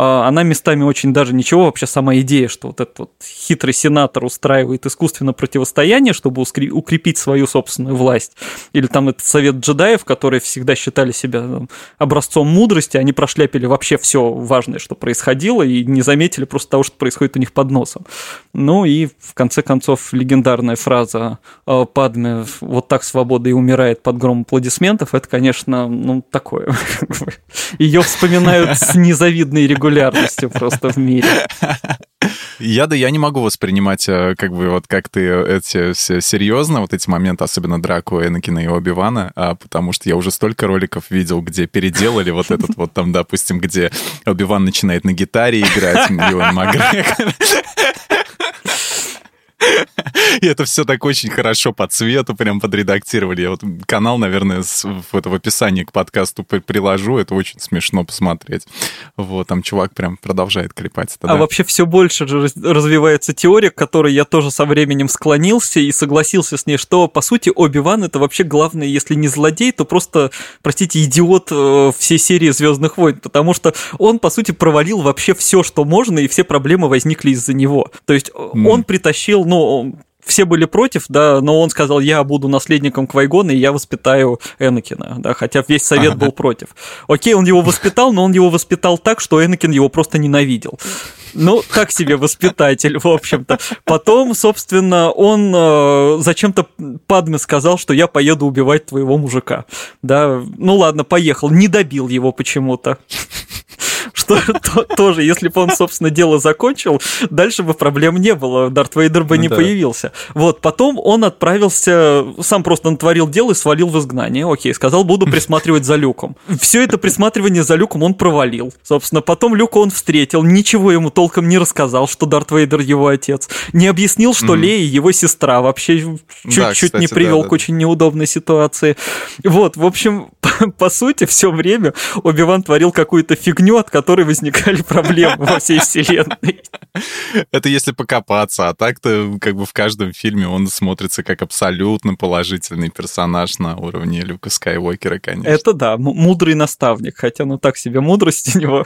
[SPEAKER 1] она местами очень даже ничего, вообще сама идея, что вот этот вот хитрый сенатор устраивает искусственно противостояние, чтобы укрепить свою собственную власть, или там этот совет джедаев, которые всегда считали себя образцом мудрости, они прошляпили вообще все важное, что происходило, и не заметили просто того, что происходит у них под носом. Ну и в конце концов легендарная фраза «А, Падме вот так свобода и умирает под гром аплодисментов, это, конечно, ну такое. Ее вспоминают с незавидной регулярностью просто в мире.
[SPEAKER 2] Я да, я не могу воспринимать, э, как бы, вот как ты эти все серьезно, вот эти моменты, особенно драку Энакина и Оби-Вана, а, потому что я уже столько роликов видел, где переделали вот этот вот там, допустим, где Оби-Ван начинает на гитаре играть, Юэн Макгрегор. И это все так очень хорошо по цвету прям подредактировали. Я вот канал, наверное, с, в, это, в описании к подкасту приложу. Это очень смешно посмотреть. Вот, там чувак прям продолжает клепать.
[SPEAKER 1] Это, а да. вообще все больше развивается теория, к которой я тоже со временем склонился и согласился с ней, что, по сути, Оби-Ван это вообще главный, если не злодей, то просто, простите, идиот э, всей серии Звездных войн, потому что он, по сути, провалил вообще все, что можно, и все проблемы возникли из-за него. То есть mm. он притащил ну, все были против, да, но он сказал, я буду наследником Квайгона, и я воспитаю Энакина, да, хотя весь совет был против. Окей, он его воспитал, но он его воспитал так, что Энакин его просто ненавидел. Ну, так себе воспитатель, в общем-то. Потом, собственно, он э, зачем-то Падме сказал, что я поеду убивать твоего мужика. Да, ну ладно, поехал. Не добил его почему-то тоже, если бы он, собственно, дело закончил, дальше бы проблем не было, Дарт Вейдер бы ну, не появился. Вот, потом он отправился, сам просто натворил дело и свалил в изгнание, окей, сказал, буду присматривать за Люком. Все это присматривание за Люком он провалил. Собственно, потом Люка он встретил, ничего ему толком не рассказал, что Дарт Вейдер его отец, не объяснил, что. Лея его сестра, вообще чуть-чуть не привел к очень неудобной ситуации. Вот, в общем, по сути, все время Оби-Ван творил какую-то фигню, от которой возникали проблемы во всей вселенной.
[SPEAKER 2] Это если покопаться, а так-то как бы в каждом фильме он смотрится как абсолютно положительный персонаж на уровне Люка Скайуокера, конечно.
[SPEAKER 1] Это да, мудрый наставник, хотя ну так себе мудрость у него.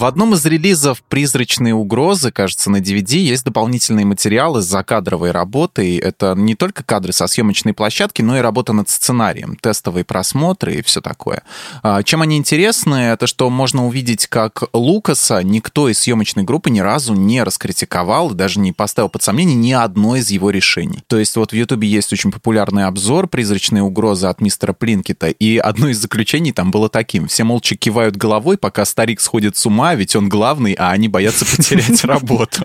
[SPEAKER 2] В одном из релизов «Призрачные угрозы», кажется, на DVD есть дополнительные материалы с закадровой работой. Это не только кадры со съемочной площадки, но и работа над сценарием, тестовые просмотры и все такое. А, чем они интересны? Это что можно увидеть, как Лукаса никто из съемочной группы ни разу не раскритиковал, даже не поставил под сомнение ни одно из его решений. То есть вот в Ютубе есть очень популярный обзор «Призрачные угрозы» от мистера Плинкета, и одно из заключений там было таким. Все молча кивают головой, пока старик сходит с ума, ведь он главный, а они боятся потерять работу.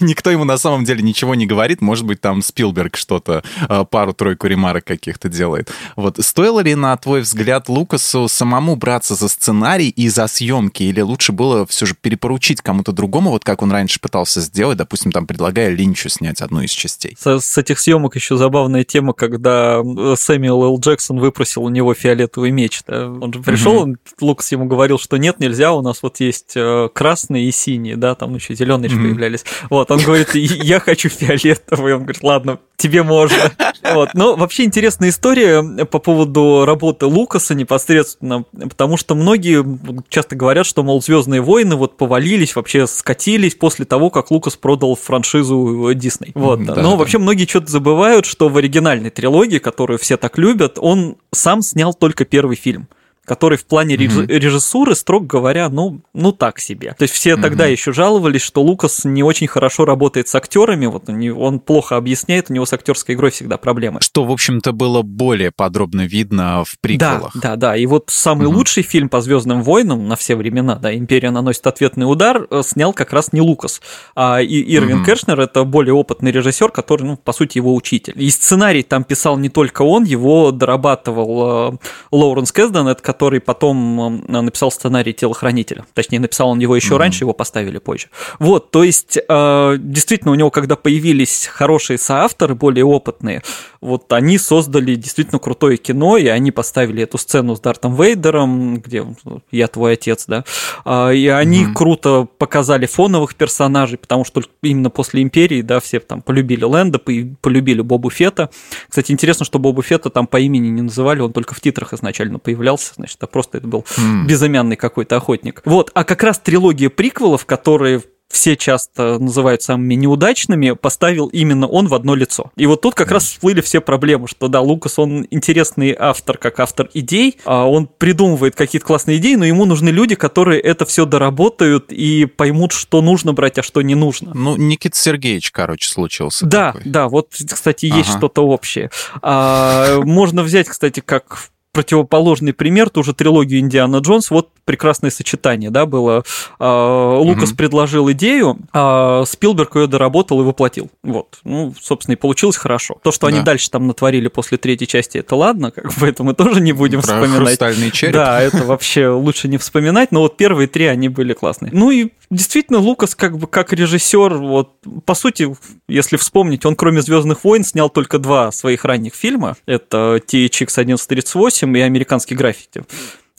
[SPEAKER 2] Никто ему на самом деле ничего не говорит. Может быть, там Спилберг что-то, э, пару-тройку ремарок каких-то делает. Вот стоило ли, на твой взгляд, Лукасу самому браться за сценарий и за съемки? Или лучше было все же перепоручить кому-то другому, вот как он раньше пытался сделать, допустим, там предлагая Линчу снять одну из частей?
[SPEAKER 1] С, с этих съемок еще забавная тема, когда э, Сэмюэл Л. Джексон выпросил у него фиолетовый меч. Да? Он же пришел, mm-hmm. Лукас ему говорил, что нет, нельзя, у нас вот есть э, красные и синие, да, там еще зеленые mm-hmm. появлялись. Вот, он говорит, я хочу фиолетовый. Он говорит, ладно, тебе можно. Вот. Но вообще интересная история по поводу работы Лукаса непосредственно, потому что многие часто говорят, что, мол, Звездные войны вот повалились, вообще скатились после того, как Лукас продал франшизу Дисней. Вот. Да, Но да. вообще многие что-то забывают, что в оригинальной трилогии, которую все так любят, он сам снял только первый фильм который в плане mm-hmm. режиссуры, строго говоря, ну, ну так себе. То есть все mm-hmm. тогда еще жаловались, что Лукас не очень хорошо работает с актерами, вот он плохо объясняет, у него с актерской игрой всегда проблемы.
[SPEAKER 2] Что, в общем-то, было более подробно видно в приквелах.
[SPEAKER 1] Да, да, да. И вот самый mm-hmm. лучший фильм по Звездным войнам на все времена, да, Империя наносит ответный удар, э, снял как раз не Лукас, а и Ирвин mm-hmm. Кершнер это более опытный режиссер, который, ну, по сути, его учитель. И сценарий там писал не только он, его дорабатывал э, Лоуренс Кэсден, который потом э, написал сценарий телохранителя. Точнее, написал он его еще mm-hmm. раньше, его поставили позже. Вот, то есть, э, действительно, у него, когда появились хорошие соавторы, более опытные, вот они создали действительно крутое кино, и они поставили эту сцену с Дартом Вейдером, где я твой отец, да, а, и они mm-hmm. круто показали фоновых персонажей, потому что именно после Империи, да, все там полюбили Лэнда, полюбили Бобу Фета. Кстати, интересно, что Бобу Фета там по имени не называли, он только в титрах изначально появлялся, значит, а просто это был mm. безымянный какой-то охотник. Вот, а как раз трилогия приквелов, которые все часто называют самыми неудачными, поставил именно он в одно лицо. И вот тут как раз всплыли все проблемы, что да, Лукас, он интересный автор, как автор идей, а он придумывает какие-то классные идеи, но ему нужны люди, которые это все доработают и поймут, что нужно брать, а что не нужно.
[SPEAKER 2] Ну, Никита Сергеевич, короче, случился.
[SPEAKER 1] Да, такой. да, вот, кстати, есть ага. что-то общее. А, можно взять, кстати, как противоположный пример, ту же трилогию Индиана Джонс, вот прекрасное сочетание, да, было. А, Лукас mm-hmm. предложил идею, а Спилберг ее доработал и воплотил. Вот. Ну, собственно, и получилось хорошо. То, что да. они дальше там натворили после третьей части, это ладно, как бы это мы тоже не будем Про вспоминать.
[SPEAKER 2] хрустальный череп.
[SPEAKER 1] Да, это вообще лучше не вспоминать, но вот первые три, они были классные. Ну и действительно, Лукас как бы как режиссер, вот, по сути, если вспомнить, он кроме Звездных войн снял только два своих ранних фильма. Это THX 1138 и Американский граффити.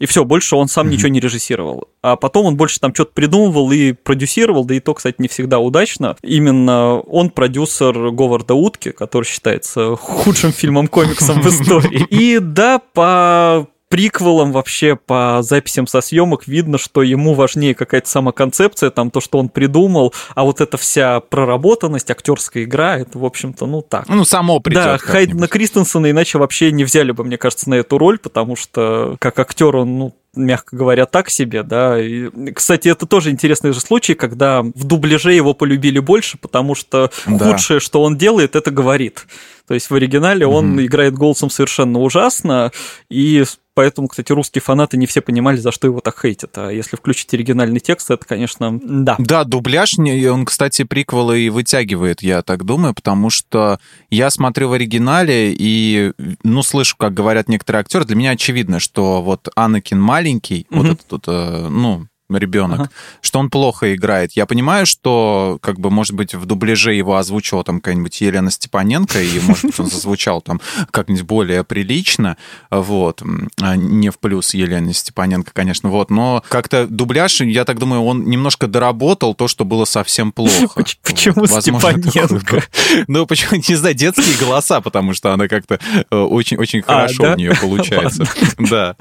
[SPEAKER 1] И все, больше он сам mm-hmm. ничего не режиссировал. А потом он больше там что-то придумывал и продюсировал, да и то, кстати, не всегда удачно. Именно он продюсер Говарда Утки, который считается худшим фильмом комиксом в истории. И да, по приквелом вообще по записям со съемок видно, что ему важнее какая-то самоконцепция, там то, что он придумал, а вот эта вся проработанность, актерская игра, это, в общем-то, ну так.
[SPEAKER 2] Ну, само придет.
[SPEAKER 1] Да, Хайдена Кристенсена иначе вообще не взяли бы, мне кажется, на эту роль, потому что как актер он, ну, мягко говоря, так себе, да. И, кстати, это тоже интересный же случай, когда в дубляже его полюбили больше, потому что да. худшее, что он делает, это говорит. То есть в оригинале он mm-hmm. играет голосом совершенно ужасно, и поэтому, кстати, русские фанаты не все понимали, за что его так хейтят. А если включить оригинальный текст, это, конечно, да.
[SPEAKER 2] Да, дубляж, он, кстати, приквелы и вытягивает, я так думаю, потому что я смотрю в оригинале и, ну, слышу, как говорят некоторые актеры, для меня очевидно, что вот Анакин маленький, mm-hmm. вот этот, э, ну, ребенок, ага. что он плохо играет. Я понимаю, что, как бы, может быть, в дубляже его озвучила там какая-нибудь Елена Степаненко, и, может быть, он зазвучал там как-нибудь более прилично, вот, а не в плюс Елене Степаненко, конечно, вот, но как-то дубляж, я так думаю, он немножко доработал то, что было совсем плохо.
[SPEAKER 1] Почему Степаненко?
[SPEAKER 2] Ну, почему, не знаю, детские голоса, потому что она как-то очень-очень э, а, хорошо у нее получается. Да.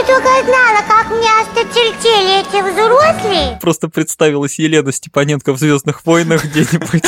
[SPEAKER 3] Ты только знала, как мне осточертели эти взрослые.
[SPEAKER 1] Просто представилась Елена Степаненко в «Звездных войнах» где-нибудь.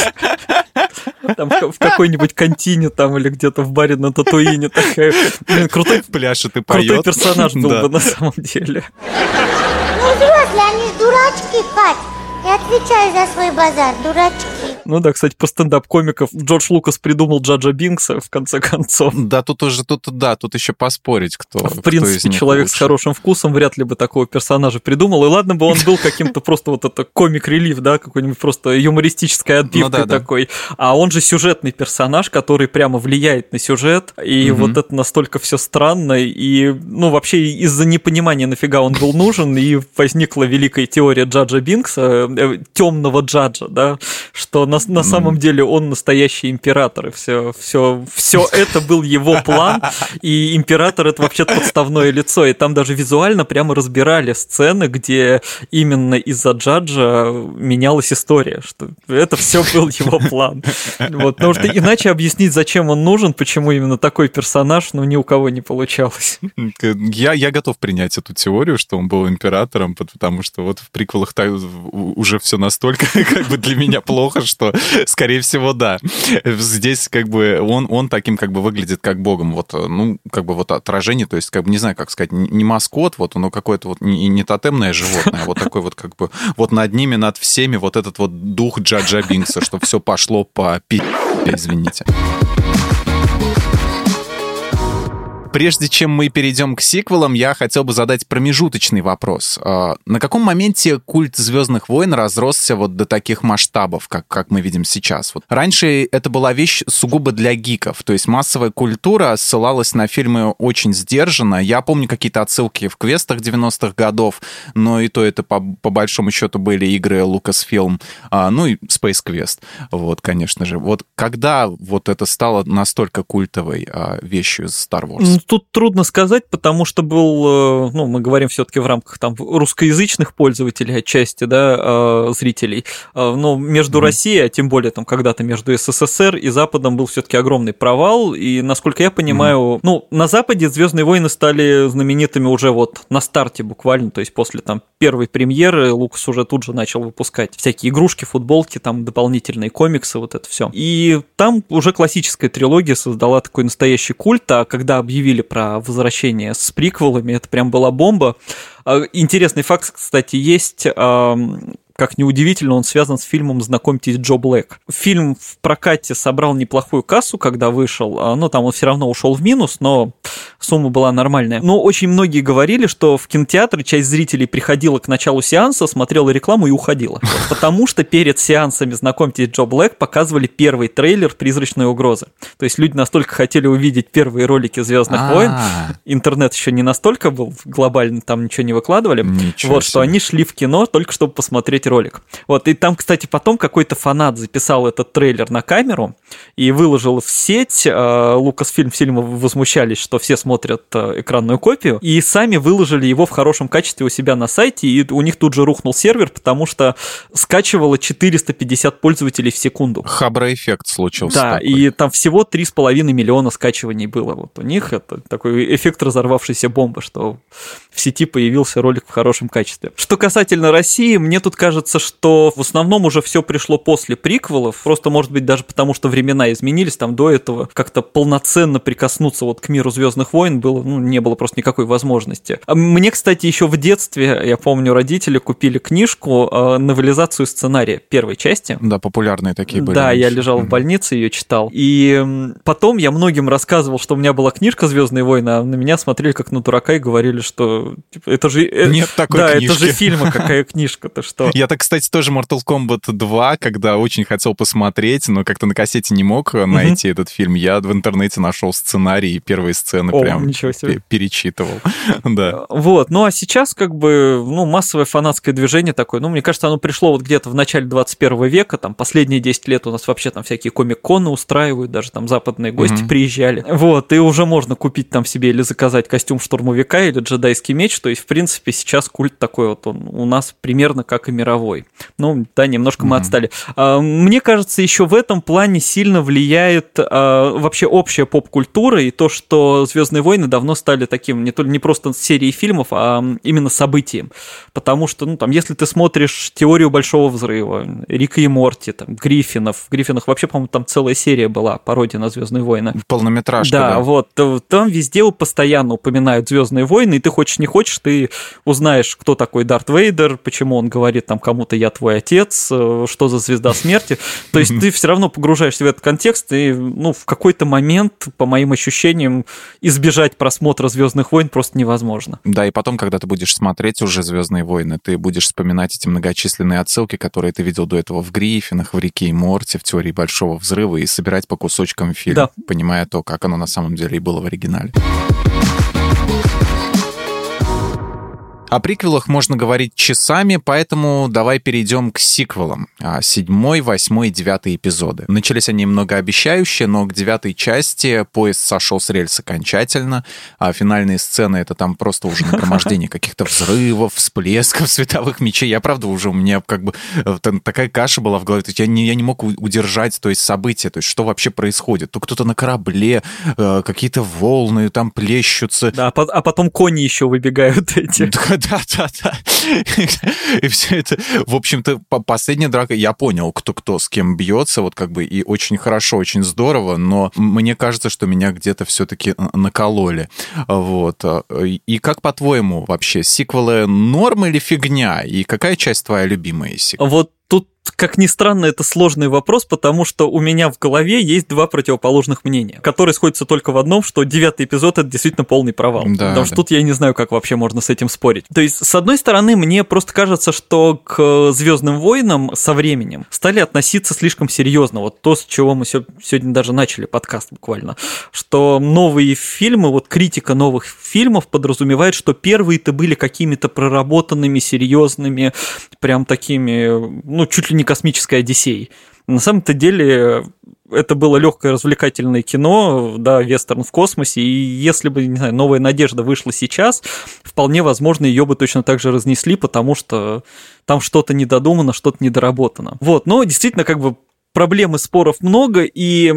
[SPEAKER 1] Там в какой-нибудь контине там или где-то в баре на Татуине такая.
[SPEAKER 2] Блин, крутой пляж, и ты поет.
[SPEAKER 1] Крутой персонаж был бы на самом деле.
[SPEAKER 3] Ну, взрослые, они дурачки, Кать. Я отвечаю за свой базар, дурачки.
[SPEAKER 1] Ну да, кстати, по стендап-комиков Джордж Лукас придумал Джаджа Бинкса, в конце концов.
[SPEAKER 2] Да, тут уже, тут, да, тут еще поспорить, кто
[SPEAKER 1] В принципе,
[SPEAKER 2] кто
[SPEAKER 1] человек
[SPEAKER 2] лучше.
[SPEAKER 1] с хорошим вкусом вряд ли бы такого персонажа придумал. И ладно бы он был каким-то просто вот это комик-релив, да, какой-нибудь просто юмористической отбивкой ну, да, такой. Да. А он же сюжетный персонаж, который прямо влияет на сюжет. И угу. вот это настолько все странно. И, ну, вообще из-за непонимания, нафига он был нужен, и возникла великая теория Джаджа Бинкса, э, темного Джаджа, да, что на, на самом деле он настоящий император, и все, все, все это был его план, и император это вообще подставное лицо, и там даже визуально прямо разбирали сцены, где именно из-за Джаджа менялась история, что это все был его план. Вот, потому что иначе объяснить, зачем он нужен, почему именно такой персонаж, ну, ни у кого не получалось.
[SPEAKER 2] Я, я готов принять эту теорию, что он был императором, потому что вот в приквелах уже все настолько как бы для меня плохо, что что, скорее всего, да. Здесь как бы он, он таким как бы выглядит как богом. Вот, ну, как бы вот отражение, то есть, как бы, не знаю, как сказать, не маскот, вот оно какое-то вот не, не тотемное животное, а вот такой вот как бы, вот над ними, над всеми вот этот вот дух Джаджа Бинкса, что все пошло по пи***, извините. Прежде чем мы перейдем к сиквелам, я хотел бы задать промежуточный вопрос. А, на каком моменте культ Звездных войн разросся вот до таких масштабов, как, как мы видим сейчас? Вот раньше это была вещь сугубо для гиков, то есть массовая культура ссылалась на фильмы очень сдержанно. Я помню какие-то отсылки в квестах 90-х годов, но и то это по, по большому счету были игры Lucasfilm, а, ну и Space Quest, вот, конечно же. Вот когда вот это стало настолько культовой а, вещью Star Wars?
[SPEAKER 1] Тут трудно сказать, потому что был, э, ну, мы говорим все-таки в рамках там русскоязычных пользователей отчасти, да, э, зрителей. Э, но между mm-hmm. Россией, а тем более там когда-то между СССР и Западом был все-таки огромный провал. И насколько я понимаю, mm-hmm. ну, на Западе Звездные войны стали знаменитыми уже вот на старте буквально, то есть после там первой премьеры Лукас уже тут же начал выпускать всякие игрушки, футболки, там дополнительные комиксы, вот это все. И там уже классическая трилогия создала такой настоящий культ, а когда объявили объявили про возвращение с приквелами, это прям была бомба. А, интересный факт, кстати, есть как неудивительно, он связан с фильмом «Знакомьтесь, Джо Блэк». Фильм в прокате собрал неплохую кассу, когда вышел, а, но там он все равно ушел в минус, но сумма была нормальная. Но очень многие говорили, что в кинотеатры часть зрителей приходила к началу сеанса, смотрела рекламу и уходила. Потому что перед сеансами «Знакомьтесь, Джо Блэк» показывали первый трейлер «Призрачной угрозы». То есть люди настолько хотели увидеть первые ролики «Звездных а. войн», интернет еще не настолько был глобальный, там ничего не выкладывали, вот, что они шли в кино только чтобы посмотреть ролик. Вот, и там, кстати, потом какой-то фанат записал этот трейлер на камеру и выложил в сеть. Лукасфильм фильма возмущались, что все смотрят э, экранную копию, и сами выложили его в хорошем качестве у себя на сайте, и у них тут же рухнул сервер, потому что скачивало 450 пользователей в секунду.
[SPEAKER 2] Хабра-эффект случился.
[SPEAKER 1] Да, такой. и там всего 3,5 миллиона скачиваний было. Вот у них это такой эффект разорвавшейся бомбы, что в сети появился ролик в хорошем качестве. Что касательно России, мне тут кажется, кажется, что в основном уже все пришло после приквелов, просто, может быть, даже потому, что времена изменились, там до этого как-то полноценно прикоснуться вот к миру Звездных войн было, ну, не было просто никакой возможности. А мне, кстати, еще в детстве, я помню, родители купили книжку, э, новелизацию сценария первой части.
[SPEAKER 2] Да, популярные такие были.
[SPEAKER 1] Да, я лежал в больнице, ее читал. И потом я многим рассказывал, что у меня была книжка Звездные войны, а на меня смотрели как на дурака и говорили, что типа, это же...
[SPEAKER 2] Э, Нет такой
[SPEAKER 1] да,
[SPEAKER 2] книжки.
[SPEAKER 1] это же фильма, какая книжка-то, что?
[SPEAKER 2] Я так, кстати, тоже Mortal Kombat 2, когда очень хотел посмотреть, но как-то на кассете не мог найти этот фильм. Я в интернете нашел сценарий и первые сцены О, прям перечитывал. да.
[SPEAKER 1] Вот, ну а сейчас как бы, ну, массовое фанатское движение такое, ну, мне кажется, оно пришло вот где-то в начале 21 века, там, последние 10 лет у нас вообще там всякие комик-коны устраивают, даже там западные гости приезжали. Вот, и уже можно купить там себе или заказать костюм штурмовика или джедайский меч, то есть, в принципе, сейчас культ такой вот он у нас примерно как и мировой мировой. Ну, да, немножко mm-hmm. мы отстали. А, мне кажется, еще в этом плане сильно влияет а, вообще общая поп-культура и то, что Звездные войны давно стали таким не, то, не просто серией фильмов, а именно событием. Потому что, ну, там, если ты смотришь теорию Большого взрыва, Рика и Морти, там, Гриффинов, в Гриффинах вообще, по-моему, там целая серия была, пародия на Звездные войны.
[SPEAKER 2] Полнометражка.
[SPEAKER 1] Да, да, вот. Там везде постоянно упоминают Звездные войны, и ты хочешь не хочешь, ты узнаешь, кто такой Дарт Вейдер, почему он говорит там кому-то я твой отец, э, что за звезда смерти. То есть ты все равно погружаешься в этот контекст, и ну, в какой-то момент, по моим ощущениям, избежать просмотра Звездных войн просто невозможно.
[SPEAKER 2] Да, и потом, когда ты будешь смотреть уже Звездные войны, ты будешь вспоминать эти многочисленные отсылки, которые ты видел до этого в Гриффинах, в Рике и Морте, в теории Большого взрыва, и собирать по кусочкам фильм, да. понимая то, как оно на самом деле и было в оригинале. О приквелах можно говорить часами, поэтому давай перейдем к сиквелам. А, седьмой, восьмой и девятый эпизоды. Начались они многообещающе, но к девятой части поезд сошел с рельс окончательно, а финальные сцены — это там просто уже нагромождение каких-то взрывов, всплесков, световых мечей. Я, правда, уже у меня как бы э, такая каша была в голове, то есть я не, я не мог удержать то есть, события, то есть что вообще происходит. То кто-то на корабле, э, какие-то волны там плещутся.
[SPEAKER 1] Да, а потом кони еще выбегают эти.
[SPEAKER 2] Да-да-да. И все это, в общем-то, последняя драка, я понял, кто кто с кем бьется, вот как бы, и очень хорошо, очень здорово, но мне кажется, что меня где-то все-таки накололи. Вот. И как, по-твоему, вообще, сиквелы норм или фигня? И какая часть твоя любимая из сиквелов?
[SPEAKER 1] Вот тут как ни странно, это сложный вопрос, потому что у меня в голове есть два противоположных мнения, которые сходятся только в одном, что девятый эпизод это действительно полный провал. Да, потому да. что тут я не знаю, как вообще можно с этим спорить. То есть, с одной стороны, мне просто кажется, что к Звездным войнам со временем стали относиться слишком серьезно. Вот то, с чего мы сегодня даже начали подкаст буквально, что новые фильмы, вот критика новых фильмов подразумевает, что первые-то были какими-то проработанными, серьезными, прям такими, ну, чуть ли не космической Одиссей. На самом-то деле это было легкое развлекательное кино, да, вестерн в космосе, и если бы, не знаю, «Новая надежда» вышла сейчас, вполне возможно, ее бы точно так же разнесли, потому что там что-то недодумано, что-то недоработано. Вот, но действительно, как бы проблем и споров много, и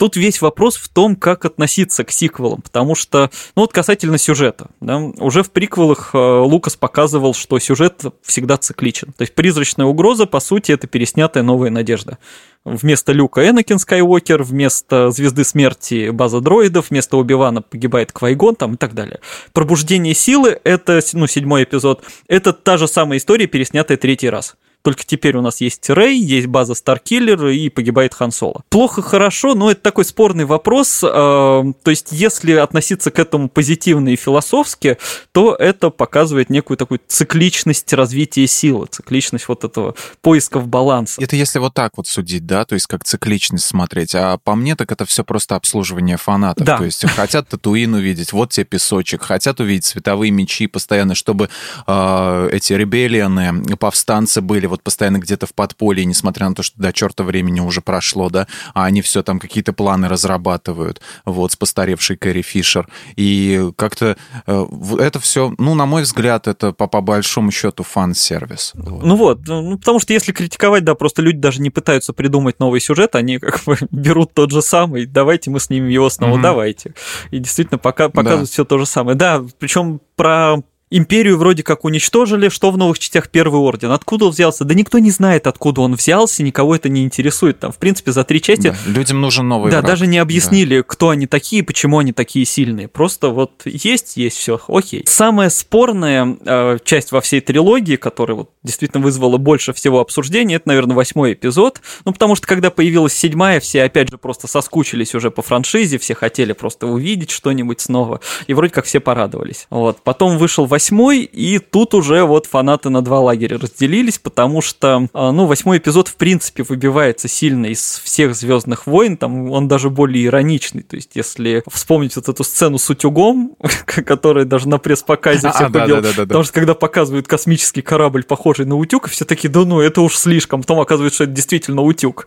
[SPEAKER 1] Тут весь вопрос в том, как относиться к сиквелам, потому что, ну вот касательно сюжета, да, уже в приквелах э, Лукас показывал, что сюжет всегда цикличен. То есть призрачная угроза, по сути, это переснятая новая надежда. Вместо Люка Энакин Скайуокер, вместо Звезды Смерти база дроидов, вместо Убивана погибает Квайгон там и так далее. Пробуждение силы, это, ну, седьмой эпизод, это та же самая история, переснятая третий раз. Только теперь у нас есть Рэй, есть база Старкиллер и погибает Хан Соло. Плохо, хорошо, но это такой спорный вопрос. А, то есть, если относиться к этому позитивно и философски, то это показывает некую такую цикличность развития силы, цикличность вот этого поисков баланса.
[SPEAKER 2] Это если вот так вот судить, да, то есть как цикличность смотреть. А по мне так это все просто обслуживание фанатов. Да. То есть хотят Татуин увидеть, вот тебе песочек, хотят увидеть световые мечи постоянно, чтобы э, эти ребеллионы, повстанцы были вот постоянно где-то в подполье, несмотря на то, что до черта времени уже прошло, да, а они все там какие-то планы разрабатывают, вот, с постаревшей Кэрри Фишер. И как-то э, это все, ну, на мой взгляд, это по, по большому счету фан-сервис.
[SPEAKER 1] Вот. Ну вот, ну, потому что если критиковать, да, просто люди даже не пытаются придумать новый сюжет, они как бы берут тот же самый, давайте мы снимем его снова, mm-hmm. давайте. И действительно пока, показывают да. все то же самое. Да, причем про Империю вроде как уничтожили, что в новых частях Первый Орден? Откуда он взялся? Да никто не знает, откуда он взялся, никого это не интересует. Там, в принципе, за три части... Да,
[SPEAKER 2] людям нужен новый
[SPEAKER 1] Да,
[SPEAKER 2] враг.
[SPEAKER 1] даже не объяснили, да. кто они такие, почему они такие сильные. Просто вот есть, есть, все, окей. Самая спорная э, часть во всей трилогии, которая вот действительно вызвала больше всего обсуждения, это, наверное, восьмой эпизод. Ну, потому что, когда появилась седьмая, все, опять же, просто соскучились уже по франшизе, все хотели просто увидеть что-нибудь снова. И вроде как все порадовались. Вот. Потом вышел восьмой, и тут уже вот фанаты на два лагеря разделились, потому что, а, ну, восьмой эпизод в принципе выбивается сильно из всех Звездных войн, там он даже более ироничный, то есть если вспомнить вот эту сцену с утюгом, которая даже на пресс-показе а, всех убил, потому что когда показывают космический корабль, похожий на утюг, все такие, да ну, это уж слишком, потом оказывается, что это действительно утюг.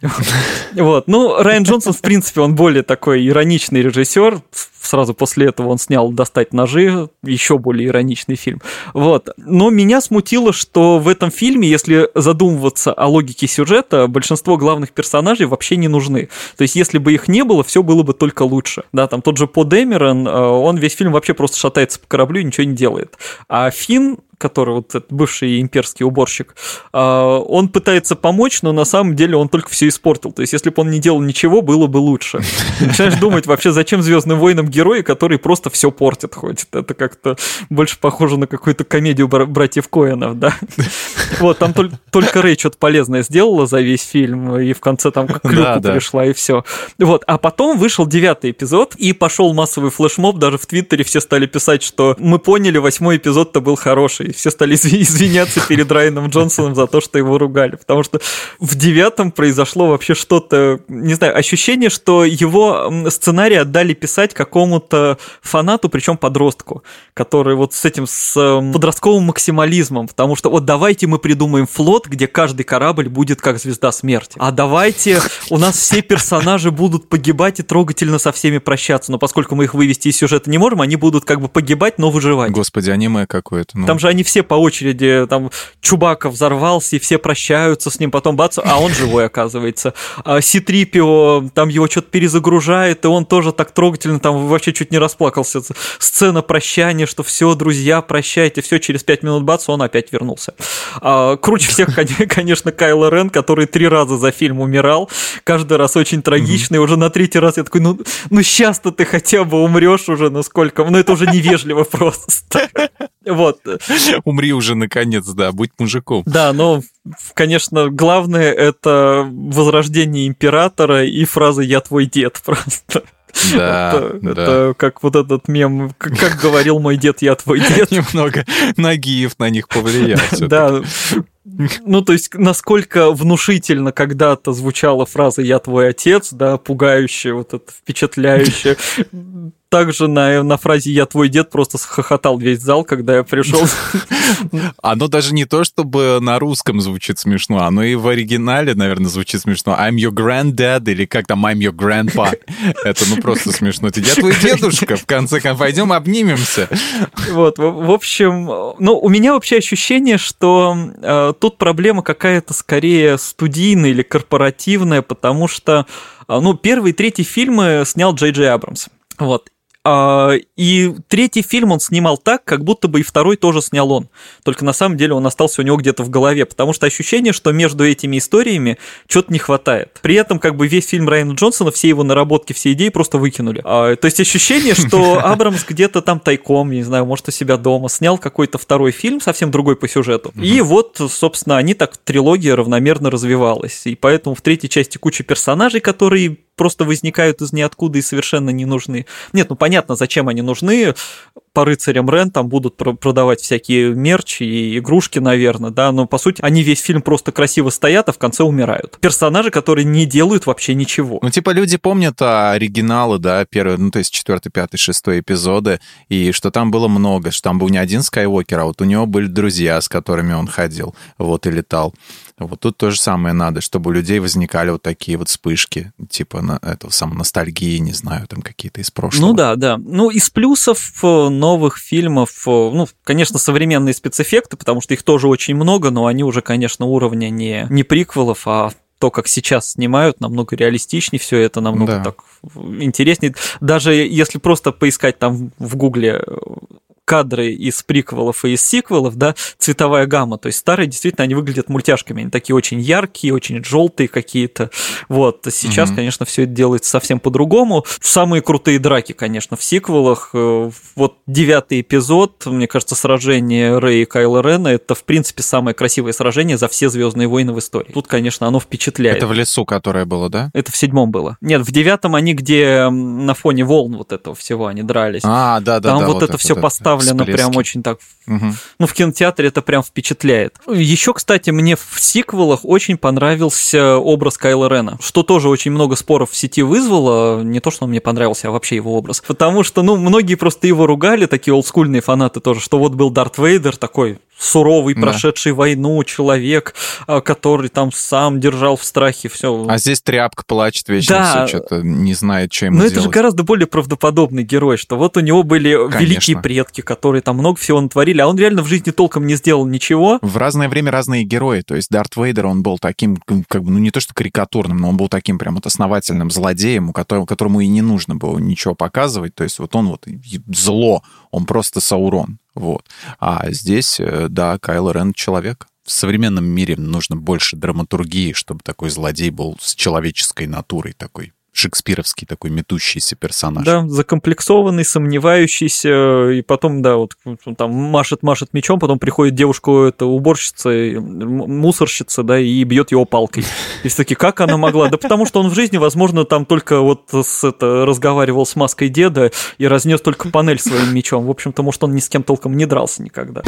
[SPEAKER 1] Вот, ну, Райан Джонсон, в принципе, он более такой ироничный режиссер, сразу после этого он снял «Достать ножи», еще более ироничный фильм. Вот. Но меня смутило, что в этом фильме, если задумываться о логике сюжета, большинство главных персонажей вообще не нужны. То есть, если бы их не было, все было бы только лучше. Да, там тот же По Дэмерон, э, он весь фильм вообще просто шатается по кораблю и ничего не делает. А Финн который вот этот бывший имперский уборщик, а, он пытается помочь, но на самом деле он только все испортил. То есть, если бы он не делал ничего, было бы лучше. Начинаешь думать, вообще, зачем Звездным воинам герои, которые просто все портят ходят. Это как-то больше похоже на какую-то комедию братьев Коэнов, да? Вот, там только Рэй что-то полезное сделала за весь фильм, и в конце там к люку пришла, и все. Вот, а потом вышел девятый эпизод, и пошел массовый флешмоб, даже в Твиттере все стали писать, что мы поняли, восьмой эпизод-то был хороший и все стали извиняться перед Райаном Джонсоном за то, что его ругали, потому что в девятом произошло вообще что-то, не знаю, ощущение, что его сценарий отдали писать какому-то фанату, причем подростку, который вот с этим, с подростковым максимализмом, потому что вот давайте мы придумаем флот, где каждый корабль будет как звезда смерти, а давайте у нас все персонажи будут погибать и трогательно со всеми прощаться, но поскольку мы их вывести из сюжета не можем, они будут как бы погибать, но выживать.
[SPEAKER 2] Господи, аниме какое-то.
[SPEAKER 1] Ну. Там же они они все по очереди, там, Чубака взорвался, и все прощаются с ним, потом бац, а он живой оказывается. А Ситрипио, там его что-то перезагружает, и он тоже так трогательно, там вообще чуть не расплакался. Сцена прощания, что все, друзья, прощайте, все, через пять минут бац, он опять вернулся. А, круче всех, конечно, Кайло Рен, который три раза за фильм умирал, каждый раз очень трагичный, уже на третий раз я такой, ну, ну сейчас-то ты хотя бы умрешь уже, насколько, ну это уже невежливо просто. Вот.
[SPEAKER 2] Умри уже наконец, да, будь мужиком.
[SPEAKER 1] Да, но, конечно, главное это возрождение императора и фраза «я твой дед» просто.
[SPEAKER 2] Да,
[SPEAKER 1] это,
[SPEAKER 2] да.
[SPEAKER 1] это как вот этот мем, как, как говорил мой дед, я твой дед.
[SPEAKER 2] Немного Нагиев на них повлиял.
[SPEAKER 1] Да, ну, то есть, насколько внушительно когда-то звучала фраза «я твой отец», да, пугающая, вот это впечатляющая. Также на, на фразе «я твой дед» просто хохотал весь зал, когда я пришел.
[SPEAKER 2] Оно даже не то, чтобы на русском звучит смешно, оно и в оригинале, наверное, звучит смешно. I'm your granddad или как там I'm your grandpa. Это ну просто смешно. Я твой дедушка, в конце концов, пойдем обнимемся.
[SPEAKER 1] Вот, в общем, ну, у меня вообще ощущение, что э, тут проблема какая-то скорее студийная или корпоративная, потому что, э, ну, первый и третий фильмы снял Джей Джей Абрамс. Вот. А, и третий фильм он снимал так, как будто бы и второй тоже снял он. Только на самом деле он остался у него где-то в голове, потому что ощущение, что между этими историями что-то не хватает. При этом как бы весь фильм Райана Джонсона, все его наработки, все идеи просто выкинули. А, то есть ощущение, что Абрамс где-то там тайком, не знаю, может у себя дома, снял какой-то второй фильм, совсем другой по сюжету. И вот, собственно, они так, трилогия равномерно развивалась. И поэтому в третьей части куча персонажей, которые просто возникают из ниоткуда и совершенно не нужны. Нет, ну понятно, зачем они нужны. По рыцарям Рен там будут продавать всякие мерчи и игрушки, наверное, да, но по сути они весь фильм просто красиво стоят, а в конце умирают. Персонажи, которые не делают вообще ничего.
[SPEAKER 2] Ну, типа, люди помнят оригиналы, да, первые, ну, то есть четвертый, пятый, шестой эпизоды, и что там было много, что там был не один Скайуокер, а вот у него были друзья, с которыми он ходил, вот, и летал. Вот тут то же самое надо, чтобы у людей возникали вот такие вот вспышки, типа на этого самого ностальгии, не знаю, там какие-то из прошлого.
[SPEAKER 1] Ну да, да. Ну, из плюсов э, новых фильмов, э, ну, конечно, современные спецэффекты, потому что их тоже очень много, но они уже, конечно, уровня не, не приквелов, а то, как сейчас снимают, намного реалистичнее все это, намного да. так интереснее. Даже если просто поискать там в Гугле э, кадры из приквелов и из сиквелов, да, цветовая гамма. То есть старые действительно они выглядят мультяшками, они такие очень яркие, очень желтые какие-то. Вот сейчас, mm-hmm. конечно, все это делается совсем по-другому. Самые крутые драки, конечно, в сиквелах. Э, вот девятый эпизод, мне кажется, сражение Рэй и Кайла Рена, это в принципе самое красивое сражение за все Звездные войны в истории. Тут, конечно, оно впечатляет.
[SPEAKER 2] Это в лесу, которое было, да?
[SPEAKER 1] Это в седьмом было. Нет, в девятом они, где на фоне волн вот этого всего они дрались.
[SPEAKER 2] А, да, да,
[SPEAKER 1] Там
[SPEAKER 2] да.
[SPEAKER 1] вот, вот это, это все поставлено поставлено Всплески. прям очень так. Угу. Ну, в кинотеатре это прям впечатляет. Еще, кстати, мне в сиквелах очень понравился образ Кайла Рена, что тоже очень много споров в сети вызвало. Не то, что он мне понравился, а вообще его образ. Потому что, ну, многие просто его ругали, такие олдскульные фанаты тоже, что вот был Дарт Вейдер такой суровый, да. прошедший войну человек, а, который там сам держал в страхе все.
[SPEAKER 2] А здесь тряпка плачет вечно, да. все что-то не знает, что ему
[SPEAKER 1] Но
[SPEAKER 2] делать.
[SPEAKER 1] это же гораздо более правдоподобный герой, что вот у него были Конечно. великие предки, которые там много всего натворили, а он реально в жизни толком не сделал ничего.
[SPEAKER 2] В разное время разные герои. То есть Дарт Вейдер, он был таким, как бы, ну не то что карикатурным, но он был таким прям вот основательным злодеем, у которого, которому и не нужно было ничего показывать. То есть вот он вот зло, он просто Саурон. Вот. А здесь, э, да, Кайло Рен человек. В современном мире нужно больше драматургии, чтобы такой злодей был с человеческой натурой такой шекспировский такой метущийся персонаж.
[SPEAKER 1] Да, закомплексованный, сомневающийся, и потом, да, вот там машет-машет мечом, потом приходит девушка, это уборщица, мусорщица, да, и бьет его палкой. И все таки как она могла? Да потому что он в жизни, возможно, там только вот с, это, разговаривал с маской деда и разнес только панель своим мечом. В общем-то, может, он ни с кем толком не дрался никогда.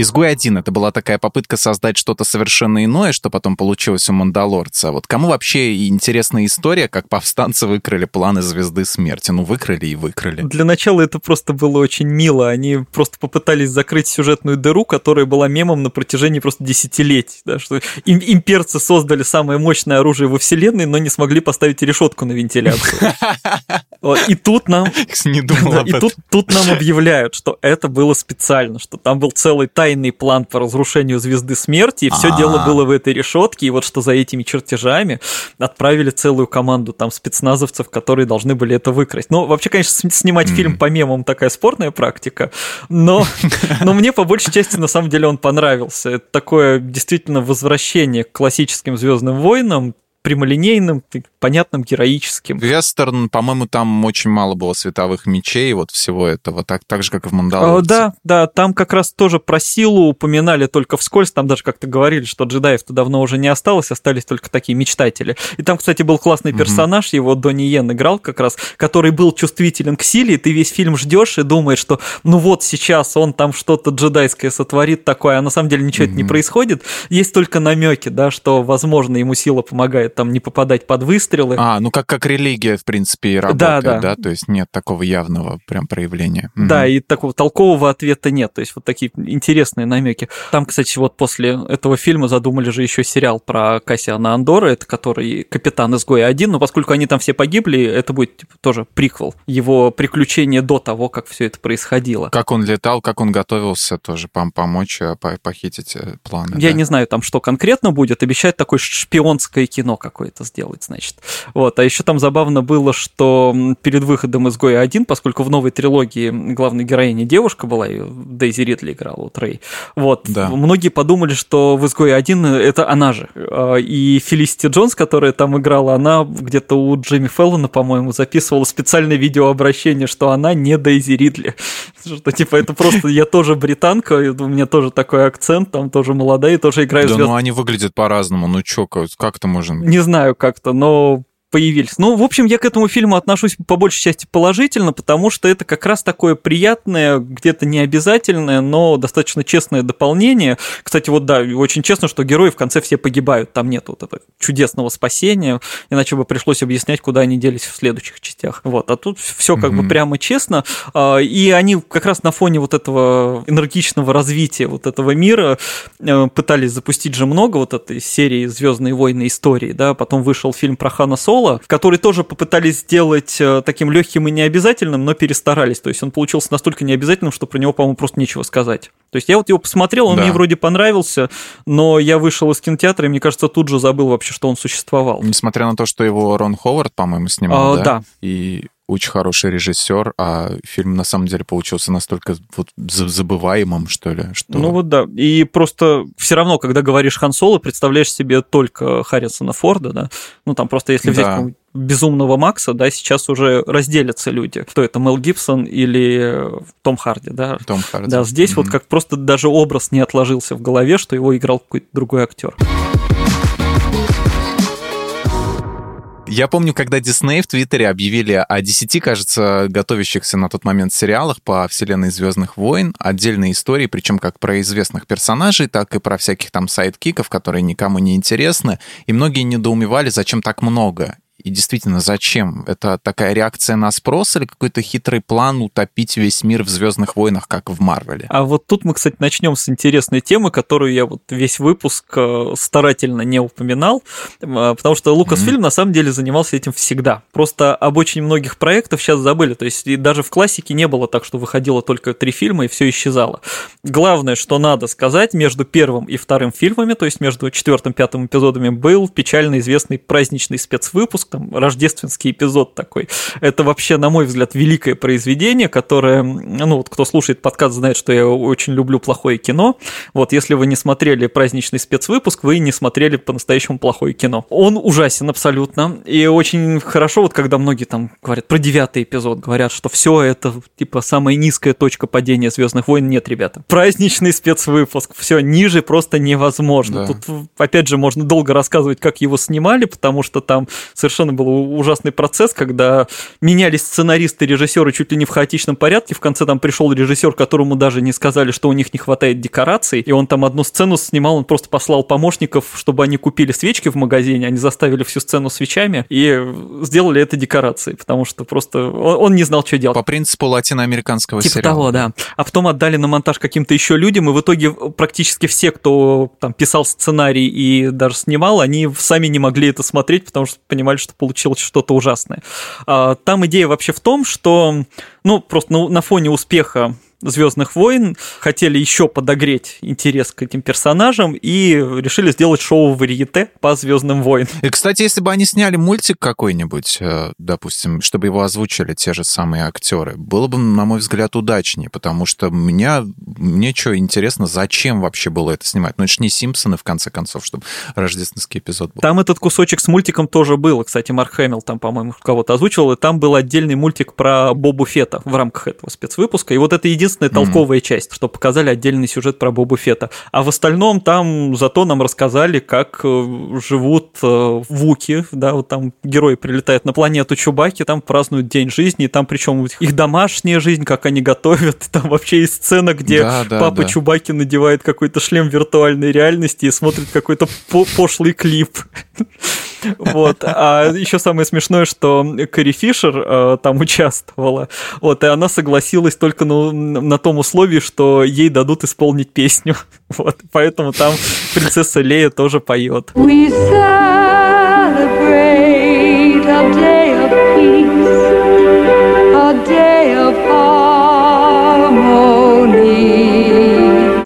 [SPEAKER 2] Изгой один это была такая попытка создать что-то совершенно иное, что потом получилось у Мандалорца. Вот кому вообще интересная история, как повстанцы выкрали планы Звезды Смерти? Ну, выкрали и выкрали.
[SPEAKER 1] Для начала это просто было очень мило. Они просто попытались закрыть сюжетную дыру, которая была мемом на протяжении просто десятилетий. Да, что им, имперцы создали самое мощное оружие во вселенной, но не смогли поставить решетку на вентиляцию. И тут нам... И тут, тут нам объявляют, что это было специально, что там был целый тайный план по разрушению Звезды Смерти, и все А-а-а. дело было в этой решетке, и вот что за этими чертежами отправили целую команду там спецназовцев, которые должны были это выкрасть. Ну, вообще, конечно, снимать mm-hmm. фильм по мемам такая спорная практика, но, но мне по большей части на самом деле он понравился. Это такое действительно возвращение к классическим Звездным войнам, прямолинейным, понятным, героическим.
[SPEAKER 2] Вестерн, по-моему, там очень мало было световых мечей, вот всего этого, так, так же, как и в Мандалорце.
[SPEAKER 1] Да, да, там как раз тоже про силу упоминали только вскользь, там даже как-то говорили, что джедаев-то давно уже не осталось, остались только такие мечтатели. И там, кстати, был классный персонаж, угу. его Донни Йен играл как раз, который был чувствителен к силе, и ты весь фильм ждешь и думаешь, что ну вот сейчас он там что-то джедайское сотворит такое, а на самом деле ничего угу. это не происходит. Есть только намеки, да, что, возможно, ему сила помогает там не попадать под выстрелы.
[SPEAKER 2] А, ну как, как религия, в принципе, и работает, да, да. да? То есть нет такого явного прям проявления.
[SPEAKER 1] Да, угу. и такого толкового ответа нет. То есть вот такие интересные намеки. Там, кстати, вот после этого фильма задумали же еще сериал про Кассиана Андора, это который капитан изгоя один, но поскольку они там все погибли, это будет типа, тоже приквел. Его приключения до того, как все это происходило.
[SPEAKER 2] Как он летал, как он готовился тоже пом помочь э, похитить э, планы.
[SPEAKER 1] Я да? не знаю там, что конкретно будет. Обещают такое шпионское кино, какое-то сделать, значит. Вот. А еще там забавно было, что перед выходом «Изгоя 1», поскольку в новой трилогии главной героиня девушка была, ее Дейзи Ридли играла, вот Рэй, вот, да. многие подумали, что в «Изгое 1» это она же. А, и Фелисити Джонс, которая там играла, она где-то у Джимми Феллона, по-моему, записывала специальное видеообращение, что она не Дейзи Ридли. Что типа это просто я тоже британка, у меня тоже такой акцент, там тоже молодая, тоже играю
[SPEAKER 2] Да, звезд... ну они выглядят по-разному, ну чё, как это можно?
[SPEAKER 1] Не знаю как-то, но появились. Ну, в общем, я к этому фильму отношусь по большей части положительно, потому что это как раз такое приятное, где-то необязательное, но достаточно честное дополнение. Кстати, вот да, очень честно, что герои в конце все погибают, там нет вот этого чудесного спасения, иначе бы пришлось объяснять, куда они делись в следующих частях. Вот, а тут все как mm-hmm. бы прямо честно, а, и они как раз на фоне вот этого энергичного развития вот этого мира э, пытались запустить же много вот этой серии Звездные войны истории, да, потом вышел фильм про Хана Соло, Соло, который тоже попытались сделать э, таким легким и необязательным, но перестарались. То есть он получился настолько необязательным, что про него, по-моему, просто нечего сказать. То есть я вот его посмотрел, он да. мне вроде понравился, но я вышел из кинотеатра, и мне кажется, тут же забыл вообще, что он существовал.
[SPEAKER 2] Несмотря на то, что его Рон Ховард, по-моему, снимал,
[SPEAKER 1] а, да?
[SPEAKER 2] Да. И очень хороший режиссер, а фильм на самом деле получился настолько вот забываемым, что ли. Что...
[SPEAKER 1] Ну вот да. И просто все равно, когда говоришь Хан Соло, представляешь себе только Харрисона Форда, да. Ну там просто если взять да. безумного Макса, да, сейчас уже разделятся люди. Кто это, Мел Гибсон или Том Харди, да?
[SPEAKER 2] Том Харди.
[SPEAKER 1] Да, здесь mm-hmm. вот как просто даже образ не отложился в голове, что его играл какой-то другой актер.
[SPEAKER 2] Я помню, когда Дисней в Твиттере объявили о 10, кажется, готовящихся на тот момент сериалах по вселенной Звездных войн, отдельные истории, причем как про известных персонажей, так и про всяких там sidekick ов, которые никому не интересны. И многие недоумевали, зачем так много. И действительно, зачем? Это такая реакция на спрос или какой-то хитрый план утопить весь мир в Звездных войнах, как в Марвеле?
[SPEAKER 1] А вот тут мы, кстати, начнем с интересной темы, которую я вот весь выпуск э, старательно не упоминал, э, потому что Лукас Фильм mm-hmm. на самом деле занимался этим всегда. Просто об очень многих проектах сейчас забыли. То есть и даже в классике не было так, что выходило только три фильма и все исчезало. Главное, что надо сказать, между первым и вторым фильмами, то есть между четвертым и пятым эпизодами, был печально известный праздничный спецвыпуск, там, рождественский эпизод такой. Это вообще, на мой взгляд, великое произведение, которое, ну, вот кто слушает подкаст, знает, что я очень люблю плохое кино. Вот, если вы не смотрели праздничный спецвыпуск, вы не смотрели по-настоящему плохое кино. Он ужасен абсолютно, и очень хорошо, вот когда многие там говорят про девятый эпизод, говорят, что все это, типа, самая низкая точка падения Звездных войн. Нет, ребята. Праздничный спецвыпуск. Все ниже просто невозможно. Да. Тут, опять же, можно долго рассказывать, как его снимали, потому что там совершенно совершенно был ужасный процесс, когда менялись сценаристы, режиссеры чуть ли не в хаотичном порядке. В конце там пришел режиссер, которому даже не сказали, что у них не хватает декораций, и он там одну сцену снимал, он просто послал помощников, чтобы они купили свечки в магазине, они заставили всю сцену свечами и сделали это декорацией, потому что просто он, он не знал, что делать.
[SPEAKER 2] По принципу латиноамериканского
[SPEAKER 1] типа
[SPEAKER 2] сериала.
[SPEAKER 1] того, да. А потом отдали на монтаж каким-то еще людям, и в итоге практически все, кто там писал сценарий и даже снимал, они сами не могли это смотреть, потому что понимали, что получилось что-то ужасное. А, там идея вообще в том, что, ну, просто на, на фоне успеха Звездных войн, хотели еще подогреть интерес к этим персонажам и решили сделать шоу варьете по Звездным войнам.
[SPEAKER 2] И, кстати, если бы они сняли мультик какой-нибудь, э, допустим, чтобы его озвучили те же самые актеры, было бы, на мой взгляд, удачнее, потому что меня, мне что интересно, зачем вообще было это снимать? Ну, это же не Симпсоны, в конце концов, чтобы рождественский эпизод был.
[SPEAKER 1] Там этот кусочек с мультиком тоже был. Кстати, Марк Хэмилл там, по-моему, кого-то озвучивал, и там был отдельный мультик про Бобу Фета в рамках этого спецвыпуска. И вот это единственное единственная толковая mm-hmm. часть, что показали отдельный сюжет про Бобу Фета. А в остальном там зато нам рассказали, как э, живут э, вуки, да, вот там герои прилетают на планету Чубаки, там празднуют день жизни, и там причем их домашняя жизнь, как они готовят, там вообще есть сцена, где да, да, папа да. Чубаки надевает какой-то шлем виртуальной реальности и смотрит какой-то пошлый клип. Вот. А еще самое смешное, что Кэрри Фишер э, там участвовала. Вот, и она согласилась только на, том условии, что ей дадут исполнить песню. Вот. Поэтому там принцесса Лея тоже поет. A day of peace, a day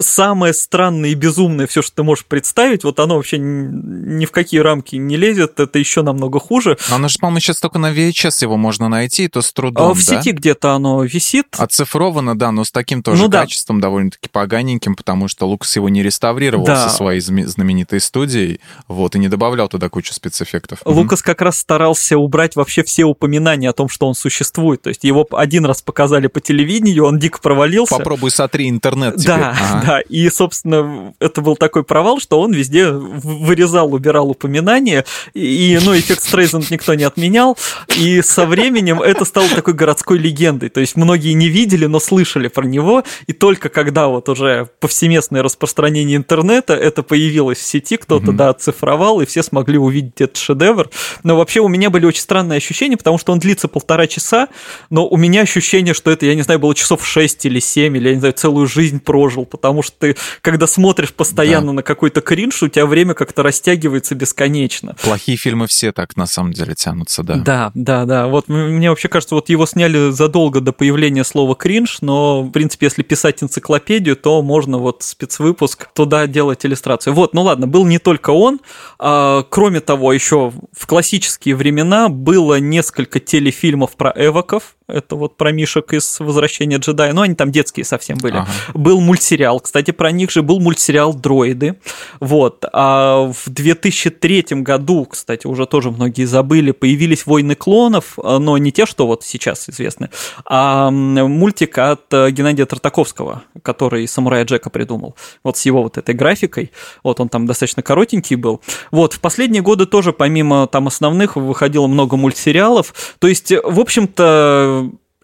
[SPEAKER 1] самое странное и безумное, все, что ты можешь представить, вот оно вообще ни в какие рамки не лезет, это еще намного хуже.
[SPEAKER 2] Оно же, по-моему, сейчас только на VHS его можно найти, то с трудом,
[SPEAKER 1] а В
[SPEAKER 2] да?
[SPEAKER 1] сети где-то оно висит.
[SPEAKER 2] Оцифровано, да, но с таким тоже ну, качеством да. довольно-таки поганеньким, потому что Лукас его не реставрировал да. со своей знаменитой студией, вот, и не добавлял туда кучу спецэффектов.
[SPEAKER 1] Лукас как раз старался убрать вообще все упоминания о том, что он существует, то есть его один раз показали по телевидению, он дико провалился.
[SPEAKER 2] Попробуй сотри интернет теперь.
[SPEAKER 1] Да, ага. да, и, собственно, это был такой провал, что он везде вырезал, убирал упоминания, и, ну, эффект Стрейзенд никто не отменял, и со временем это стало такой городской легендой, то есть многие не видели, но слышали про него, и только когда вот уже повсеместное распространение интернета, это появилось в сети, кто-то, mm-hmm. да, оцифровал, и все смогли увидеть этот шедевр, но вообще у меня были очень странные ощущения, потому что он длится полтора часа, но у меня ощущение, что это, я не знаю, было часов 6 или 7, или, я не знаю, целую жизнь прожил, потому что ты, когда смотришь постоянно да. на какой-то кринж, у тебя время как-то растягивается бесконечно.
[SPEAKER 2] Плохие фильмы все так на самом деле тянутся, да.
[SPEAKER 1] Да, да, да. Вот мне вообще кажется, вот его сняли задолго до появления слова кринж, но, в принципе, если писать энциклопедию, то можно вот спецвыпуск туда делать иллюстрацию. Вот, ну ладно, был не только он. А, кроме того, еще в классические времена было несколько телефильмов про эвоков, это вот про Мишек из «Возвращения джедая», но они там детские совсем были. Ага. Был мультсериал, кстати, про них же был мультсериал «Дроиды». Вот. А в 2003 году, кстати, уже тоже многие забыли, появились «Войны клонов», но не те, что вот сейчас известны, а мультик от Геннадия Тартаковского, который «Самурая Джека» придумал. Вот с его вот этой графикой. Вот он там достаточно коротенький был. Вот. В последние годы тоже, помимо там основных, выходило много мультсериалов. То есть, в общем-то,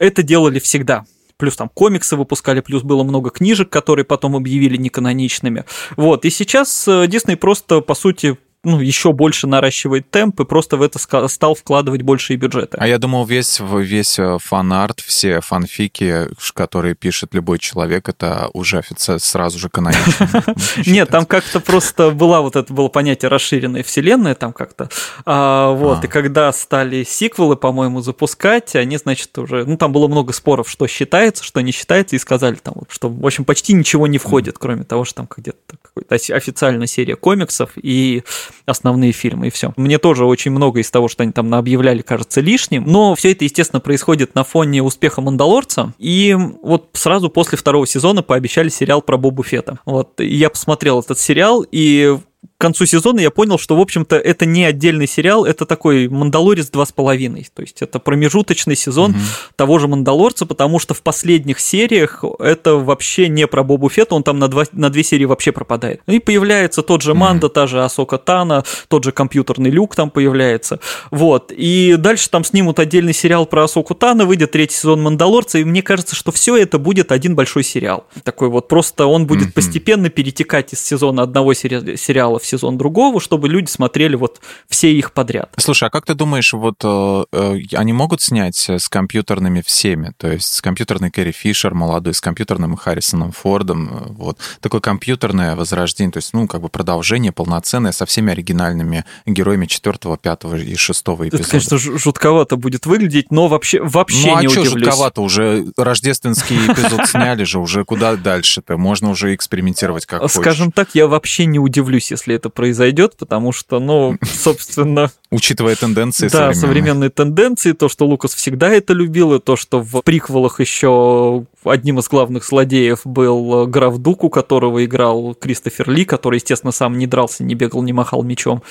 [SPEAKER 1] это делали всегда. Плюс там комиксы выпускали, плюс было много книжек, которые потом объявили неканоничными. Вот, и сейчас Дисней просто, по сути, ну, еще больше наращивает темп и просто в это стал вкладывать большие бюджеты.
[SPEAKER 2] А я думал, весь, весь э, фан-арт, все фанфики, которые пишет любой человек, это уже официально сразу же канонично.
[SPEAKER 1] Нет, там как-то просто была вот это было понятие расширенной вселенной, там как-то. А, вот, и а. когда стали сиквелы, по-моему, запускать, они, значит, уже, ну, там было много споров, что считается, что не считается, и сказали там, что, в общем, почти ничего не входит, кроме того, что там где-то какая-то официальная серия комиксов и основные фильмы, и все. Мне тоже очень много из того, что они там объявляли, кажется лишним, но все это, естественно, происходит на фоне успеха «Мандалорца», и вот сразу после второго сезона пообещали сериал про Бобу Фета. Вот, я посмотрел этот сериал, и концу сезона я понял, что, в общем-то, это не отдельный сериал, это такой «Мандалорец 2,5». То есть это промежуточный сезон угу. того же «Мандалорца», потому что в последних сериях это вообще не про Бобу Фетта, он там на, два, на две серии вообще пропадает. И появляется тот же Манда, угу. та же Асока Тана, тот же компьютерный люк там появляется. Вот. И дальше там снимут отдельный сериал про Асоку Тана, выйдет третий сезон «Мандалорца», и мне кажется, что все это будет один большой сериал. Такой вот просто он будет угу. постепенно перетекать из сезона одного сериала в сезон другого, чтобы люди смотрели вот все их подряд.
[SPEAKER 2] Слушай, а как ты думаешь, вот э, э они могут снять с компьютерными всеми, то есть с компьютерной Кэрри Фишер молодой, с компьютерным Харрисоном Фордом, э, вот такое компьютерное возрождение, то есть ну как бы продолжение полноценное со всеми оригинальными героями четвертого, пятого и шестого эпизода.
[SPEAKER 1] Это, конечно, жутковато будет выглядеть, но вообще вообще ну, а не что
[SPEAKER 2] жутковато? Уже рождественский эпизод сняли же, уже куда дальше-то? Можно уже экспериментировать как
[SPEAKER 1] Скажем так, я вообще не удивлюсь, если это произойдет, потому что, ну, собственно...
[SPEAKER 2] Учитывая тенденции
[SPEAKER 1] Да, современные тенденции, то, что Лукас всегда это любил, и то, что в приквелах еще одним из главных злодеев был граф Дук, у которого играл Кристофер Ли, который, естественно, сам не дрался, не бегал, не махал мечом.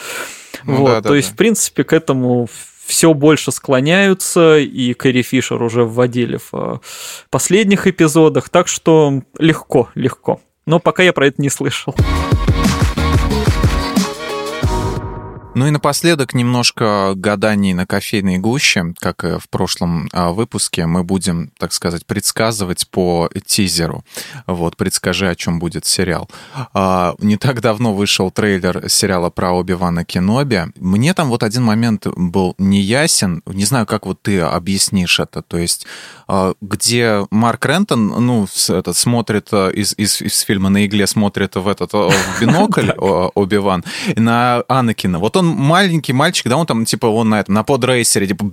[SPEAKER 1] Ну, вот, да, да, то есть, в принципе, к этому все больше склоняются, и Кэрри Фишер уже вводили в э, последних эпизодах, так что легко, легко. Но пока я про это не слышал.
[SPEAKER 2] Ну и напоследок немножко гаданий на кофейной гуще. Как и в прошлом а, выпуске, мы будем, так сказать, предсказывать по тизеру. Вот, предскажи, о чем будет сериал. А, не так давно вышел трейлер сериала про Оби-Вана Кеноби. Мне там вот один момент был неясен. Не знаю, как вот ты объяснишь это. То есть, а, где Марк Рентон, ну, этот, смотрит из, из, из фильма «На игле», смотрит в этот в бинокль Оби-Ван, на Анакина. Вот он маленький мальчик, да, он там, типа, он на этом, на подрейсере, типа,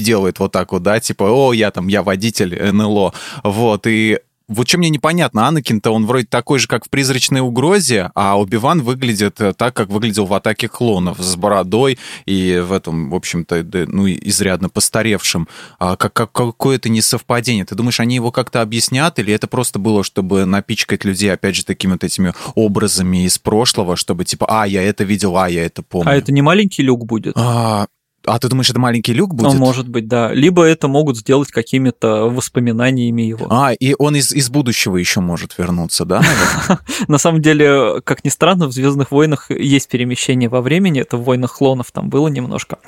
[SPEAKER 2] делает вот так вот, да, типа, о, я там, я водитель НЛО, вот, и вот что мне непонятно, Анакин-то он вроде такой же, как в «Призрачной угрозе», а Оби-Ван выглядит э, так, как выглядел в «Атаке клонов», с бородой и в этом, в общем-то, ну, изрядно постаревшим. А как, как, какое-то несовпадение. Ты думаешь, они его как-то объяснят, или это просто было, чтобы напичкать людей, опять же, такими вот этими образами из прошлого, чтобы типа, а, я это видел, а, я это помню.
[SPEAKER 1] А это не маленький люк будет?
[SPEAKER 2] А, а ты думаешь, это маленький люк будет?
[SPEAKER 1] Ну, может быть, да. Либо это могут сделать какими-то воспоминаниями его.
[SPEAKER 2] А, и он из, из будущего еще может вернуться, да?
[SPEAKER 1] На самом деле, как ни странно, в Звездных войнах есть перемещение во времени. Это в войнах клонов там было немножко.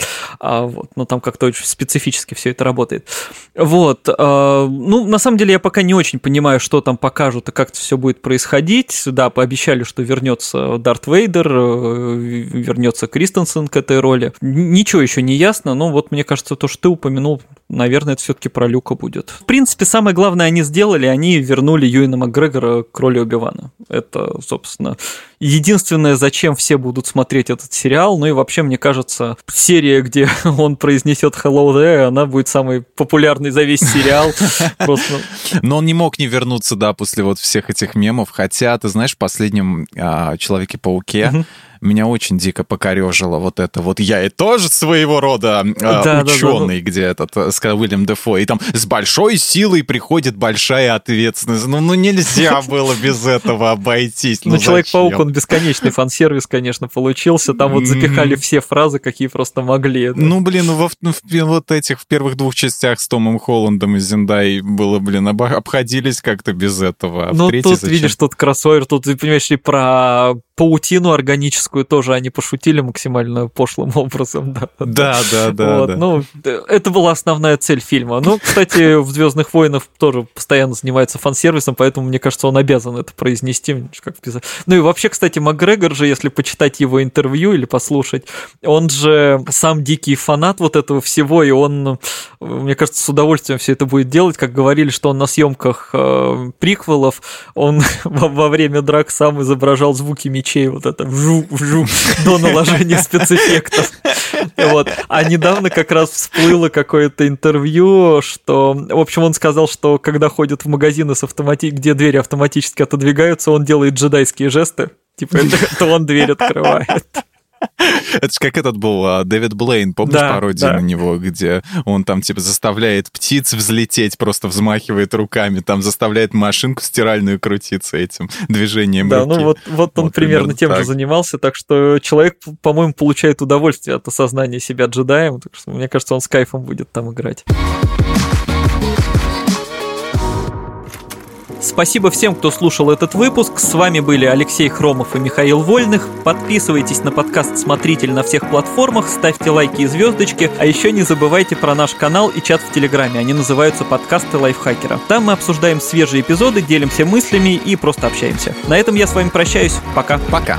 [SPEAKER 1] А, вот, но там как-то очень специфически все это работает. Вот. А, ну, на самом деле, я пока не очень понимаю, что там покажут и как это все будет происходить. Да, пообещали, что вернется Дарт Вейдер, э, вернется Кристенсен к этой роли. Ничего еще не ясно, но вот мне кажется, то, что ты упомянул, наверное, это все-таки про Люка будет. В принципе, самое главное они сделали, они вернули Юина Макгрегора к роли Оби-Вана. Это, собственно, единственное, зачем все будут смотреть этот сериал. Ну и вообще, мне кажется, серия, где он произнесет Hello there, она будет самой популярной за весь сериал. Просто...
[SPEAKER 2] Но он не мог не вернуться, да, после вот всех этих мемов. Хотя, ты знаешь, в последнем а, Человеке-пауке меня очень дико покорежило вот это вот я и тоже своего рода э, да, ученый, да, да, где этот э, с Уильям Дефо, и там с большой силой приходит большая ответственность. Ну, ну нельзя было без этого обойтись.
[SPEAKER 1] Ну, ну Человек-паук, он бесконечный фан-сервис, конечно, получился. Там вот запихали все фразы, какие просто могли.
[SPEAKER 2] Ну, блин, ну, во, ну, вот этих в первых двух частях с Томом Холландом и Зиндай было, блин, обходились как-то без этого.
[SPEAKER 1] А ну, тут, видишь, тут кроссовер, тут, понимаешь, и про паутину органическую тоже они пошутили максимально пошлым образом. Да,
[SPEAKER 2] да, да. да,
[SPEAKER 1] вот,
[SPEAKER 2] да.
[SPEAKER 1] Ну, это была основная цель фильма. Ну, кстати, в Звездных войнах тоже постоянно занимается фан-сервисом, поэтому, мне кажется, он обязан это произнести. Как ну и вообще, кстати, Макгрегор же, если почитать его интервью или послушать, он же сам дикий фанат вот этого всего, и он, мне кажется, с удовольствием все это будет делать, как говорили, что он на съемках э, приквелов, он во, во время драк сам изображал звуки меча мечей, вот это вжу-вжу до наложения спецэффектов. Вот. А недавно как раз всплыло какое-то интервью, что, в общем, он сказал, что когда ходит в магазины, с автомати... где двери автоматически отодвигаются, он делает джедайские жесты, типа это, это он дверь открывает.
[SPEAKER 2] Это же как этот был а, Дэвид Блейн, помнишь
[SPEAKER 1] Да,
[SPEAKER 2] пародию
[SPEAKER 1] да.
[SPEAKER 2] на него, где он там типа заставляет птиц взлететь, просто взмахивает руками, там заставляет машинку стиральную крутиться этим движением
[SPEAKER 1] Да,
[SPEAKER 2] руки.
[SPEAKER 1] ну вот, вот он
[SPEAKER 2] Вот
[SPEAKER 1] примерно
[SPEAKER 2] примерно
[SPEAKER 1] тем же
[SPEAKER 2] так.
[SPEAKER 1] занимался, так что человек, по-моему, получает удовольствие от осознания себя джедаем, так что мне кажется, он с кайфом будет там играть. Спасибо всем, кто слушал этот выпуск. С вами были Алексей Хромов и Михаил Вольных. Подписывайтесь на подкаст «Смотритель» на всех платформах, ставьте лайки и звездочки, а еще не забывайте про наш канал и чат в Телеграме. Они называются «Подкасты лайфхакера». Там мы обсуждаем свежие эпизоды, делимся мыслями и просто общаемся. На этом я с вами прощаюсь. Пока.
[SPEAKER 2] Пока.